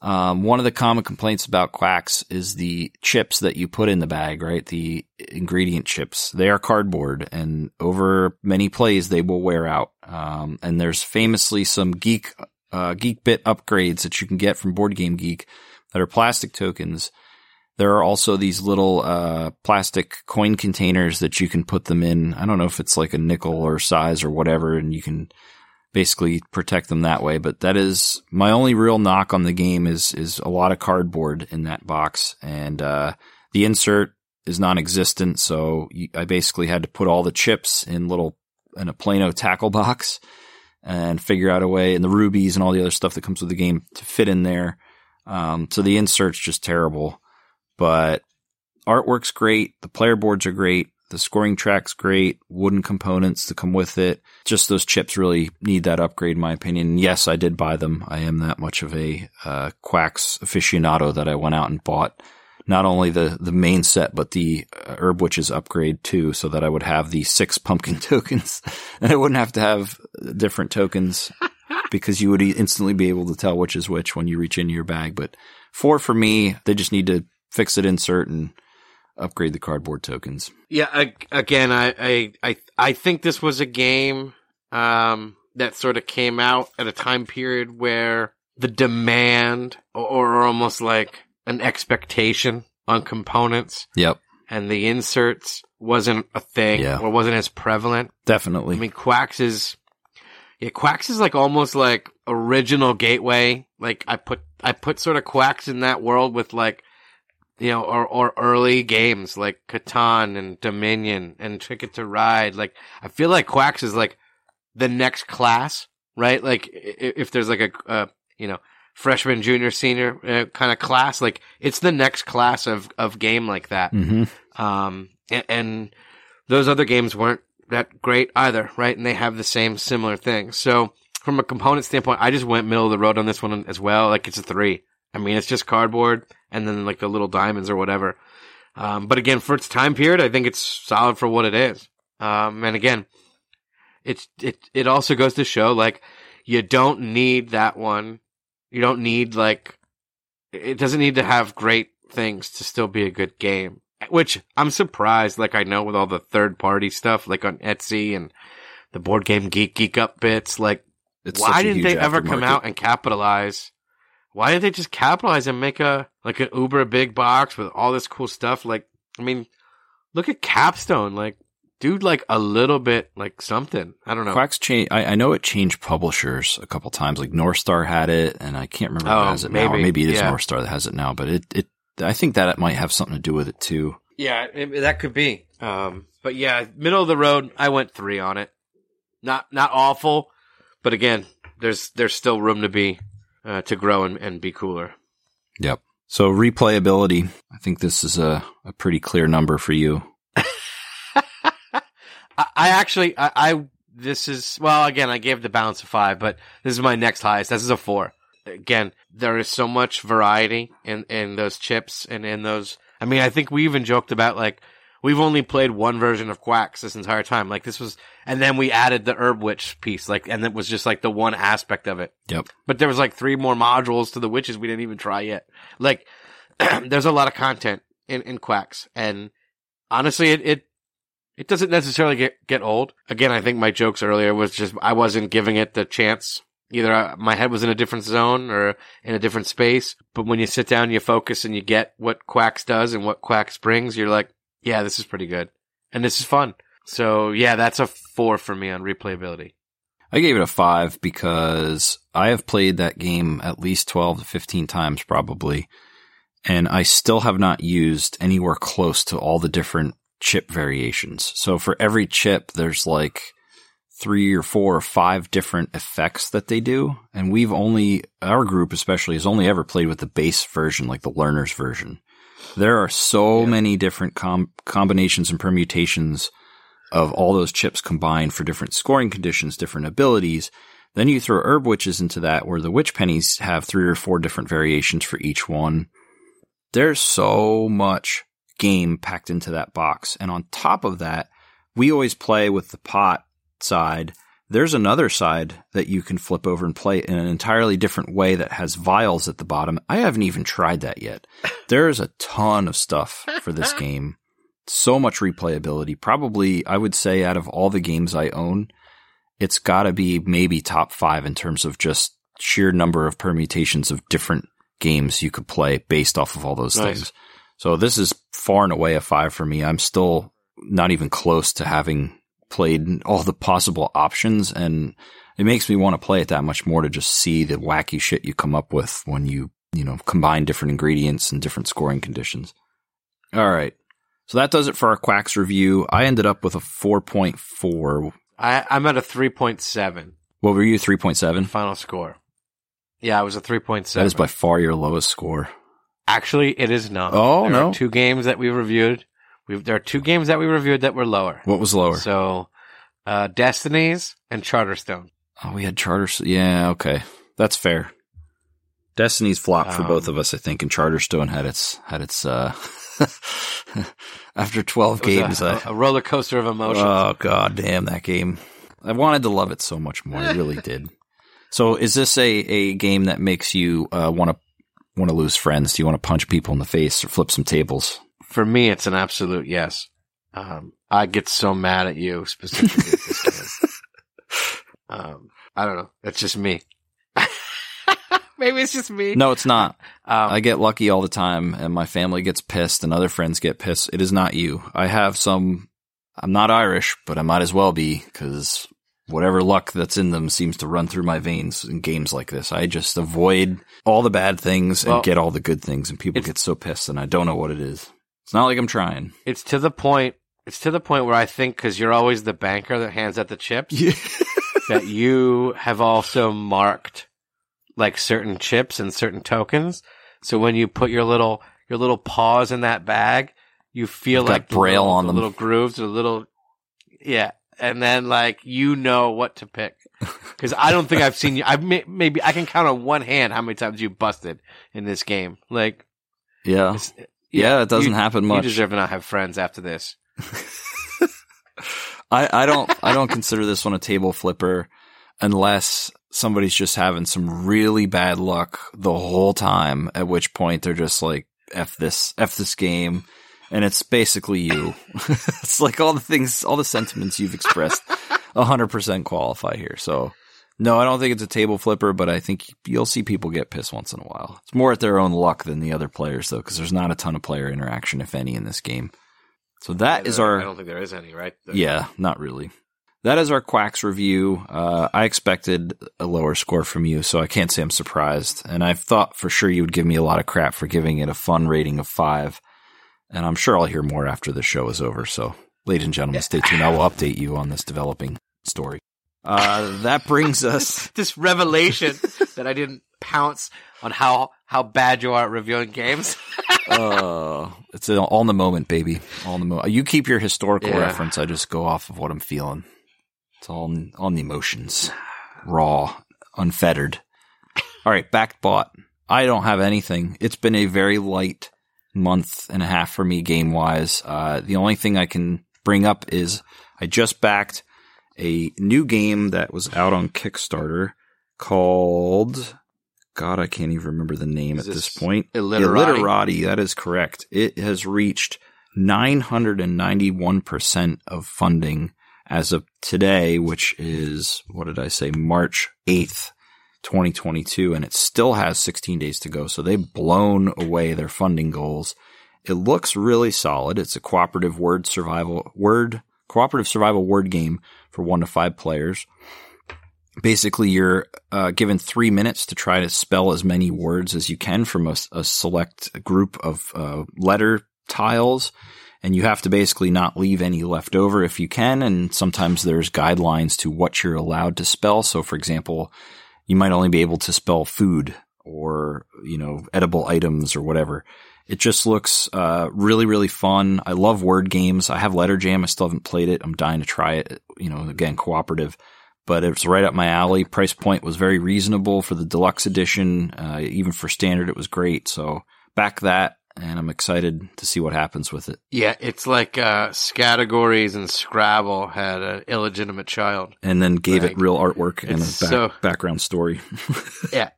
Um, one of the common complaints about quacks is the chips that you put in the bag, right? The ingredient chips. They are cardboard and over many plays, they will wear out. Um, and there's famously some geek, uh, geek bit upgrades that you can get from Board Game Geek that are plastic tokens there are also these little uh, plastic coin containers that you can put them in. I don't know if it's like a nickel or size or whatever, and you can basically protect them that way. But that is my only real knock on the game is is a lot of cardboard in that box, and uh, the insert is non-existent. So I basically had to put all the chips in little in a Plano tackle box and figure out a way, and the rubies and all the other stuff that comes with the game to fit in there. Um, so the insert's just terrible but artwork's great. The player boards are great. The scoring track's great. Wooden components to come with it. Just those chips really need that upgrade, in my opinion. yes, I did buy them. I am that much of a uh, Quacks aficionado that I went out and bought not only the, the main set, but the uh, Herb Witches upgrade too, so that I would have the six pumpkin tokens and I wouldn't have to have different tokens because you would instantly be able to tell which is which when you reach into your bag. But four for me, they just need to fix it, insert, and upgrade the cardboard tokens. Yeah, I, again, I, I, I, I think this was a game um, that sort of came out at a time period where the demand, or, or almost like an expectation on components, yep, and the inserts wasn't a thing, yeah. or wasn't as prevalent. Definitely. I mean, Quacks is, yeah, Quacks is like almost like original gateway. Like I put, I put sort of Quacks in that world with like you know, or, or early games like Catan and Dominion and Ticket to Ride. Like, I feel like Quacks is like the next class, right? Like, if there's like a, uh, you know, freshman, junior, senior uh, kind of class, like it's the next class of, of game like that. Mm-hmm. Um, and, and those other games weren't that great either, right? And they have the same similar things. So from a component standpoint, I just went middle of the road on this one as well. Like it's a three. I mean, it's just cardboard and then like the little diamonds or whatever. Um, but again, for its time period, I think it's solid for what it is. Um, and again, it's, it, it also goes to show like you don't need that one. You don't need like, it doesn't need to have great things to still be a good game, which I'm surprised. Like I know with all the third party stuff, like on Etsy and the board game geek, geek up bits, like it's why didn't they ever come out and capitalize why didn't they just capitalize and make a like an uber big box with all this cool stuff? Like, I mean, look at Capstone. Like, dude, like a little bit like something. I don't know. Quacks change. I, I, know it changed publishers a couple times. Like North Star had it, and I can't remember oh, who has it maybe. now. Or maybe it is yeah. North Star that has it now. But it, it, I think that it might have something to do with it too. Yeah, it, that could be. Um, but yeah, middle of the road. I went three on it. Not not awful, but again, there's there's still room to be uh, to grow and, and be cooler. Yep. So replayability, I think this is a, a pretty clear number for you. I, actually, I, I, this is, well, again, I gave the balance a five, but this is my next highest. This is a four. Again, there is so much variety in, in those chips and in those, I mean, I think we even joked about like we've only played one version of Quacks this entire time. Like this was, and then we added the Herb Witch piece, like, and it was just like the one aspect of it. Yep. But there was like three more modules to the witches we didn't even try yet. Like, there's a lot of content in in Quacks, and honestly, it it it doesn't necessarily get get old. Again, I think my jokes earlier was just I wasn't giving it the chance. Either I, my head was in a different zone or in a different space. But when you sit down, you focus, and you get what Quacks does and what Quacks brings. You're like, yeah, this is pretty good, and this is fun. So yeah, that's a four for me on replayability. I gave it a five because I have played that game at least 12 to 15 times probably. And I still have not used anywhere close to all the different chip variations. So for every chip, there's like three or four or five different effects that they do. And we've only, our group especially, has only ever played with the base version, like the learner's version. There are so Yeah. many different com- combinations and permutations of all those chips combined for different scoring conditions, different abilities. Then you throw herb witches into that where the witch pennies have three or four different variations for each one. There's so much game packed into that box. And on top of that, we always play with the pot side. There's another side that you can flip over and play in an entirely different way that has vials at the bottom. I haven't even tried that yet. There's a ton of stuff for this game. So much replayability. Probably, I would say, out of all the games I own, it's got to be maybe top five in terms of just sheer number of permutations of different games you could play based off of all those Nice. things. So this is far and away a five for me. I'm still not even close to having played all the possible options and it makes me want to play it that much more to just see the wacky shit you come up with when you, you know, combine different ingredients and different scoring conditions. All right. So that does it for our Quacks review. I ended up with a 4.4. I, I'm at a 3.7 What were you? 3.7? final score. Yeah, I was a 3.7. That is by far your lowest score. Actually, it is not. Oh, there no. Two games that we reviewed. We've, there are two games that we reviewed that were lower. What was lower? So, uh, Destinies and Charterstone. Oh, we had charter. Yeah, okay, that's fair. Destiny's flopped for Um, both of us, I think, and Charterstone had its had its. uh After twelve games, a, I, a roller coaster of emotions. oh god damn that game! I wanted to love it so much more. I really did. So, is this a a game that makes you uh, want to want to lose friends? Do you want to punch people in the face or flip some tables? For me, it's an absolute yes. Um, I get so mad at you specifically with this game. Um, I don't know. That's just me. Maybe it's just me. No, it's not. Um, I get lucky all the time, and my family gets pissed, and other friends get pissed. It is not you. I have some. I'm not Irish, but I might as well be because whatever luck that's in them seems to run through my veins in games like this. I just avoid all the bad things and Well, get all the good things, and people get so pissed, and I don't know what it is. It's not like I'm trying. it's to the point. It's to the point where I think because you're always the banker that hands out the chips, that you have also marked like certain chips and certain tokens. So when you put your little your little paws in that bag, you feel got like the braille little, on the them. little grooves, the little yeah, and then like you know what to pick. Because I don't think I've seen you. I may, maybe I can count on one hand how many times you busted in this game. Like, yeah, it's- yeah, it doesn't you- happen much. You deserve to not have friends after this. I, I don't I don't consider this one a table flipper unless somebody's just having some really bad luck the whole time, at which point they're just like F this F this game and it's basically you. it's like all the things all the sentiments you've expressed hundred percent qualify here. So no, I don't think it's a table flipper, but I think you'll see people get pissed once in a while. It's more at their own luck than the other players though, because there's not a ton of player interaction, if any, in this game. So that is our I don't think there is any, right? yeah, not really. That is our Quacks review. Uh, I expected a lower score from you, so I can't say I'm surprised. And I thought for sure you would give me a lot of crap for giving it a fun rating of five. And I'm sure I'll hear more after the show is over. So, ladies and gentlemen, stay tuned. I will update you on this developing story. Uh, that brings us. this revelation that I didn't pounce on how how bad you are at reviewing games. Uh, it's all in the moment, baby. All in the moment. You keep your historical Yeah. reference. I just go off of what I'm feeling. It's all on, on the emotions, raw, unfettered. All right, back bought. I don't have anything. It's been a very light month and a half for me game wise. Uh, the only thing I can bring up is I just backed a new game that was out on Kickstarter called God, I can't even remember the name Is at this this point. Illiterati? Illiterati, that is correct. It has reached 991% of funding as of today, which is, what did I say, March 8th, 2022, and it still has 16 days to go. So they've blown away their funding goals. It looks really solid. It's a cooperative word survival, word, cooperative survival word game for one to five players. Basically you're uh, given three minutes to try to spell as many words as you can from a, a select group of uh, letter tiles. And you have to basically not leave any left over if you can. And sometimes there's guidelines to what you're allowed to spell. So for example you might only be able to spell food or you know edible items or whatever. It just looks uh, really really fun. I love word games. I have letter jam. I still haven't played it. I'm dying to try it you know again cooperative but it's right up my alley. Price point was very reasonable for the deluxe edition. Uh, even for standard, it was great. So back that, and I'm excited to see what happens with it. Yeah, it's like uh, Scattergories and Scrabble had an illegitimate child. And then gave Right. it real artwork and a back, so- background story. Yeah.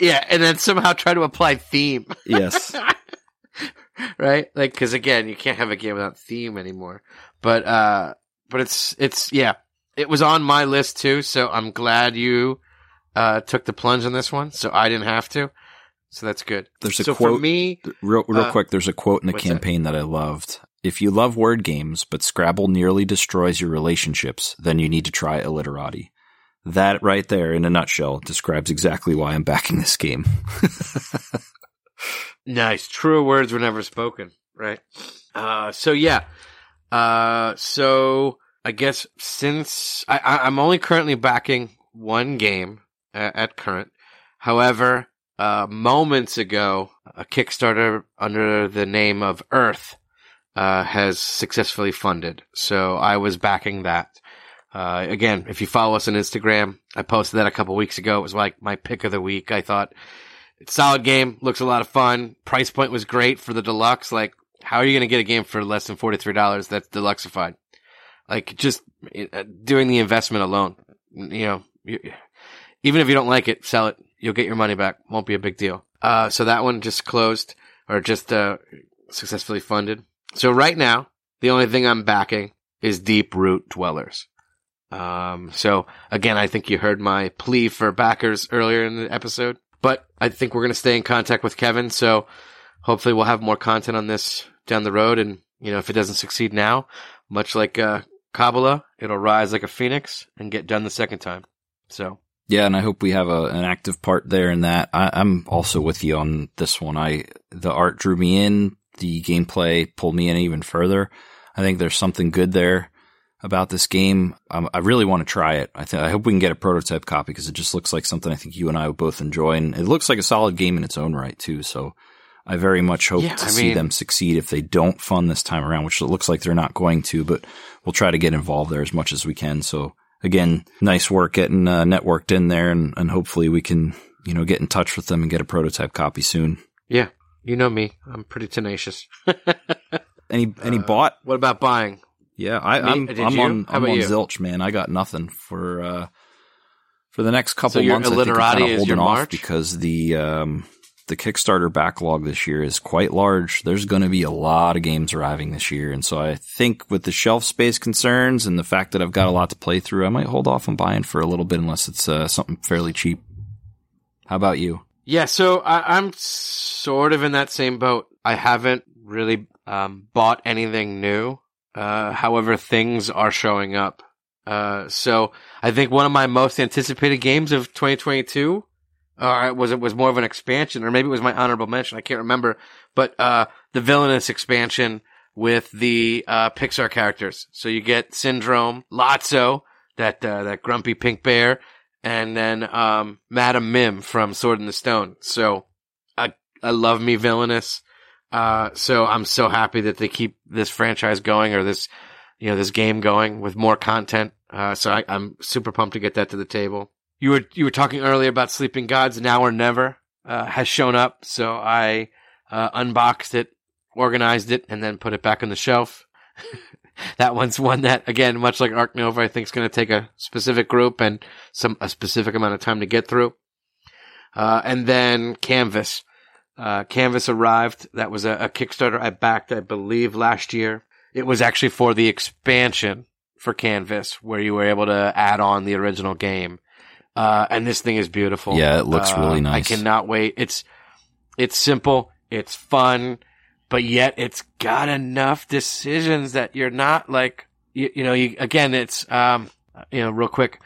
Yeah, and then somehow try to apply theme. yes. right? Like, because again, you can't have a game without theme anymore. But, uh, but it's, it's, yeah, it was on my list too. So I'm glad you, uh, took the plunge on this one. So I didn't have to. So that's good. There's a so for quote- me, Real, real Uh, quick, there's a quote in the what's that? campaign that? I loved. If you love word games, but Scrabble nearly destroys your relationships, then you need to try Illiterati. That right there, in a nutshell, describes exactly why I'm backing this game. nice. Truer words were never spoken. Right. Uh, so yeah. Uh, so I guess since I, I'm only currently backing one game at, at current. However, uh, moments ago, a Kickstarter under the name of Earth uh, has successfully funded. So I was backing that. Uh, again, if you follow us on Instagram, I posted that a couple weeks ago. It was like my pick of the week. I thought it's solid game, looks a lot of fun. Price point was great for the deluxe. Like, how are you going to get a game for less than forty three dollars that's deluxeified? Like, just uh, doing the investment alone, you know, you, even if you don't like it, sell it. You'll get your money back. Won't be a big deal. Uh, so that one just closed or just uh, successfully funded. So right now, the only thing I'm backing is Deep Root Dwellers. Um, so again, I think you heard my plea for backers earlier in the episode, but I think we're going to stay in contact with Kevin. So hopefully we'll have more content on this down the road. And, you know, if it doesn't succeed now, much like, uh, Kabbalah, it'll rise like a phoenix and get done the second time. So Yeah, and I hope we have a, an active part there in that. I, I'm also with you on this one. I the art drew me in, the gameplay pulled me in even further. I think there's something good there about this game. Um, I really want to try it. I think I hope we can get a prototype copy because it just looks like something I think you and I would both enjoy, and it looks like a solid game in its own right too. So I very much hope Yeah, to I see mean- them succeed if they don't fund this time around, which it looks like they're not going to. But we'll try to get involved there as much as we can. So again, nice work getting uh, networked in there, and, and hopefully we can you know get in touch with them and get a prototype copy soon. yeah, you know me. I'm pretty tenacious. Any any Uh, bought? what about buying? Yeah, I, me- I'm I'm on I'm on you? zilch, man. I got nothing for uh for the next couple So months. I think I'm kinda holding off March? because the um the Kickstarter backlog this year is quite large. There's going to be a lot of games arriving this year, and so I think with the shelf space concerns and the fact that I've got a lot to play through, I might hold off on buying for a little bit unless it's uh, something fairly cheap. How about you? Yeah, so I, I'm sort of in that same boat. I haven't really um, bought anything new. Uh, however, things are showing up. Uh, so I think one of my most anticipated games of 2022, uh, was it was more of an expansion, or maybe it was my honorable mention. I can't remember, but uh, the villainous expansion with the uh, Pixar characters. So you get Syndrome, Lotso, that uh, that grumpy pink bear, and then um, Madam Mim from Sword in the Stone. So I I love me villainous. Uh, so I'm so happy that they keep this franchise going or this you know this game going with more content. Uh, so I, I'm super pumped to get that to the table. You were you were talking earlier about Sleeping Gods. Now or never uh, has shown up. So I uh, unboxed it, organized it, and then put it back on the shelf. that one's one that, again, much like Ark Nova, I think is going to take a specific group and some a specific amount of time to get through. Uh, and then Canvas. Uh, Canvas arrived. That was a, a, Kickstarter I backed, I believe, last year. It was actually for the expansion for Canvas, where you were able to add on the original game. Uh, and this thing is beautiful. Yeah, it looks really uh, nice. I cannot wait. It's it's simple, it's fun, but yet it's got enough decisions that you're not like you, you know. You again, it's um, you know, real quick.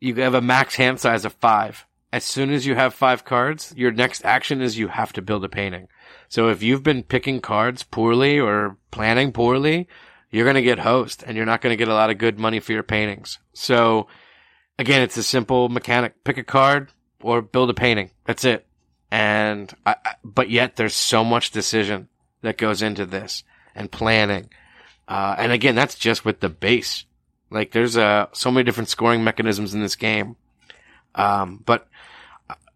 You have a max hand size of five as soon as you have five cards, your next action is you have to build a painting. So if you've been picking cards poorly or planning poorly, you're going to get host and you're not going to get a lot of good money for your paintings. So again, it's a simple mechanic. Pick a card or build a painting. That's it. And I, but yet there's so much decision that goes into this and planning. Uh, and again, that's just with the base. Like there's, uh, so many different scoring mechanisms in this game. Um, but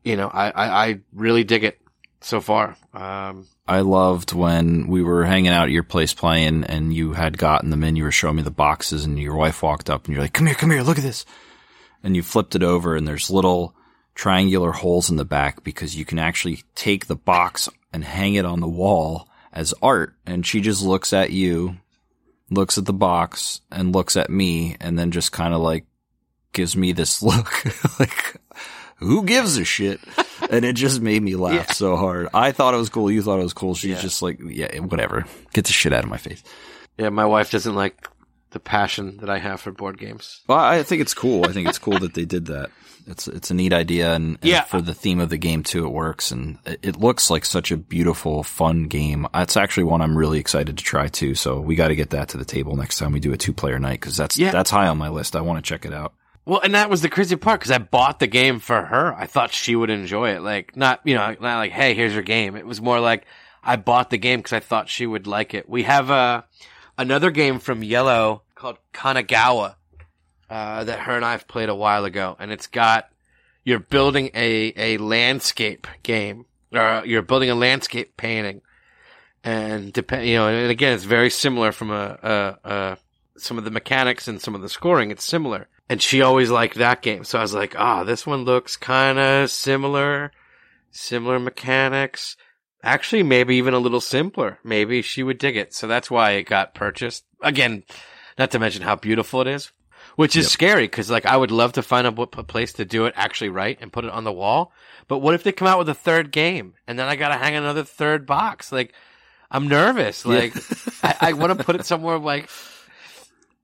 you know, I, I, I really dig it so far. Um, I loved when we were hanging out at your place playing and you had gotten them in, you were showing me the boxes and your wife walked up and you're like, come here, come here, look at this. And you flipped it over and there's little triangular holes in the back because you can actually take the box and hang it on the wall as art. And she just looks at you, looks at the box and looks at me and then just kind of like gives me this look like, who gives a shit? and it just made me laugh yeah. so hard. I thought it was cool. You thought it was cool. She's yeah. just like, yeah, whatever. Get the shit out of my face. Yeah, my wife doesn't like the passion that I have for board games. Well, I think it's cool. I think it's cool that they did that. It's it's a neat idea, and, and yeah. for the theme of the game too, it works, and it, looks like such a beautiful, fun game. It's actually one I'm really excited to try too. So we got to get that to the table next time we do a two player night because that's yeah. that's high on my list. I want to check it out. Well, and that was the crazy part because I bought the game for her. I thought she would enjoy it. Like, not, you know, not like, hey, here's your game. It was more like I bought the game because I thought she would like it. We have uh, another game from IELLO called Kanagawa uh, that her and I have played a while ago. And it's got, you're building a, a landscape game, or you're building a landscape painting. And depend, you know, and again, it's very similar from a, a, a some of the mechanics and some of the scoring. It's similar and she always liked that game. So I was like, ah, oh, this one looks kind of similar, similar mechanics. Actually, maybe even a little simpler. Maybe she would dig it. So that's why it got purchased. Again, not to mention how beautiful it is, which is yep. scary because like I would love to find a, place to do it actually right and put it on the wall. But what if they come out with a third game and then I got to hang another third box? Like, I'm nervous. Like, yeah. I, I want to put it somewhere like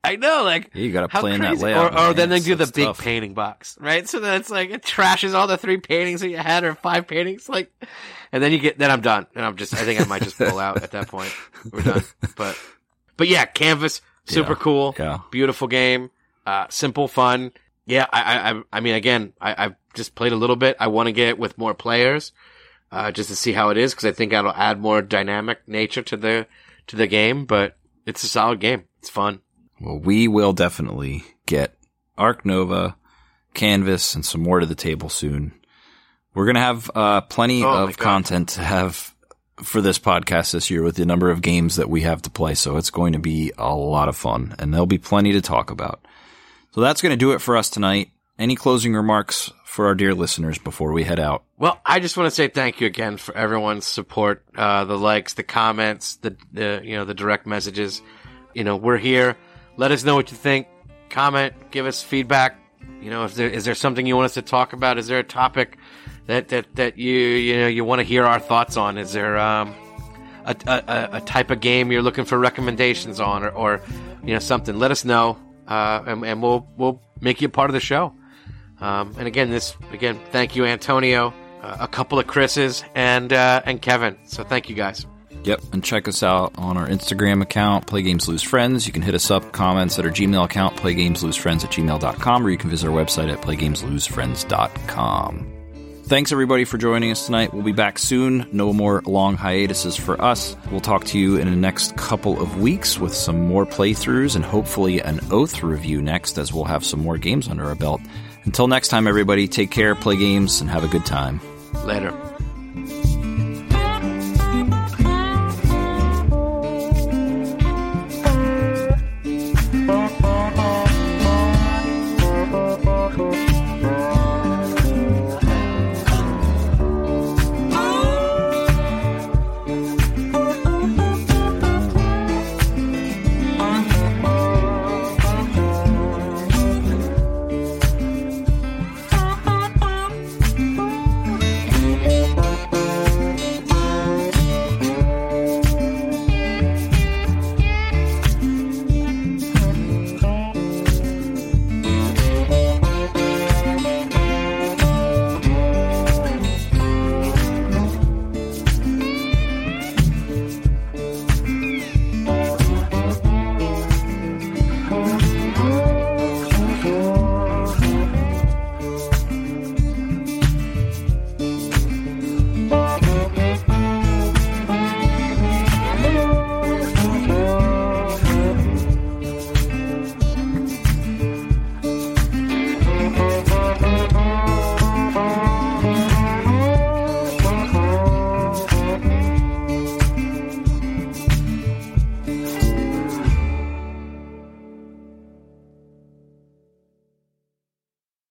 I know, like you got to plan that layout. Or, or then they do the big tough. painting box, right? So then it's like it trashes all the three paintings that you had, or five paintings, like, and then you get. Then I'm done, and I'm just. I think I might just pull out at that point. We're done. But, but yeah, Canvas, super yeah, cool, yeah, beautiful game, uh, simple, fun. Yeah, I, I, I mean, again, I, I've just played a little bit. I want to get it with more players, uh, just to see how it is, because I think that'll add more dynamic nature to the to the game. But it's a solid game. It's fun. Well, we will definitely get Ark Nova, Canvas, and some more to the table soon. We're going to have uh, plenty oh of content to have for this podcast this year with the number of games that we have to play. So it's going to be a lot of fun and there'll be plenty to talk about. So that's going to do it for us tonight. Any closing remarks for our dear listeners before we head out? Well, I just want to say thank you again for everyone's support, uh, the likes, the comments, the, the, you know, the direct messages. You know, we're here let us know what you think. Comment, give us feedback. You know, is there is there something you want us to talk about? Is there a topic that that that you you know you want to hear our thoughts on? Is there um, a, a, a type of game you're looking for recommendations on, or, or you know something? Let us know, uh, and, and we'll we'll make you a part of the show. Um, and again, this again, thank you, Antonio, uh, a couple of Chris's, and uh, and Kevin. So thank you guys. Yep, and check us out on our Instagram account, Play Games Lose Friends. You can hit us up, comments at our Gmail account, playgameslosefriends at gmail.com, or you can visit our website at playgameslosefriends.com. Thanks everybody for joining us tonight. We'll be back soon. No more long hiatuses for us. We'll talk to you in the next couple of weeks with some more playthroughs and hopefully an oath review next as we'll have some more games under our belt. Until next time, everybody, take care, play games, and have a good time. Later.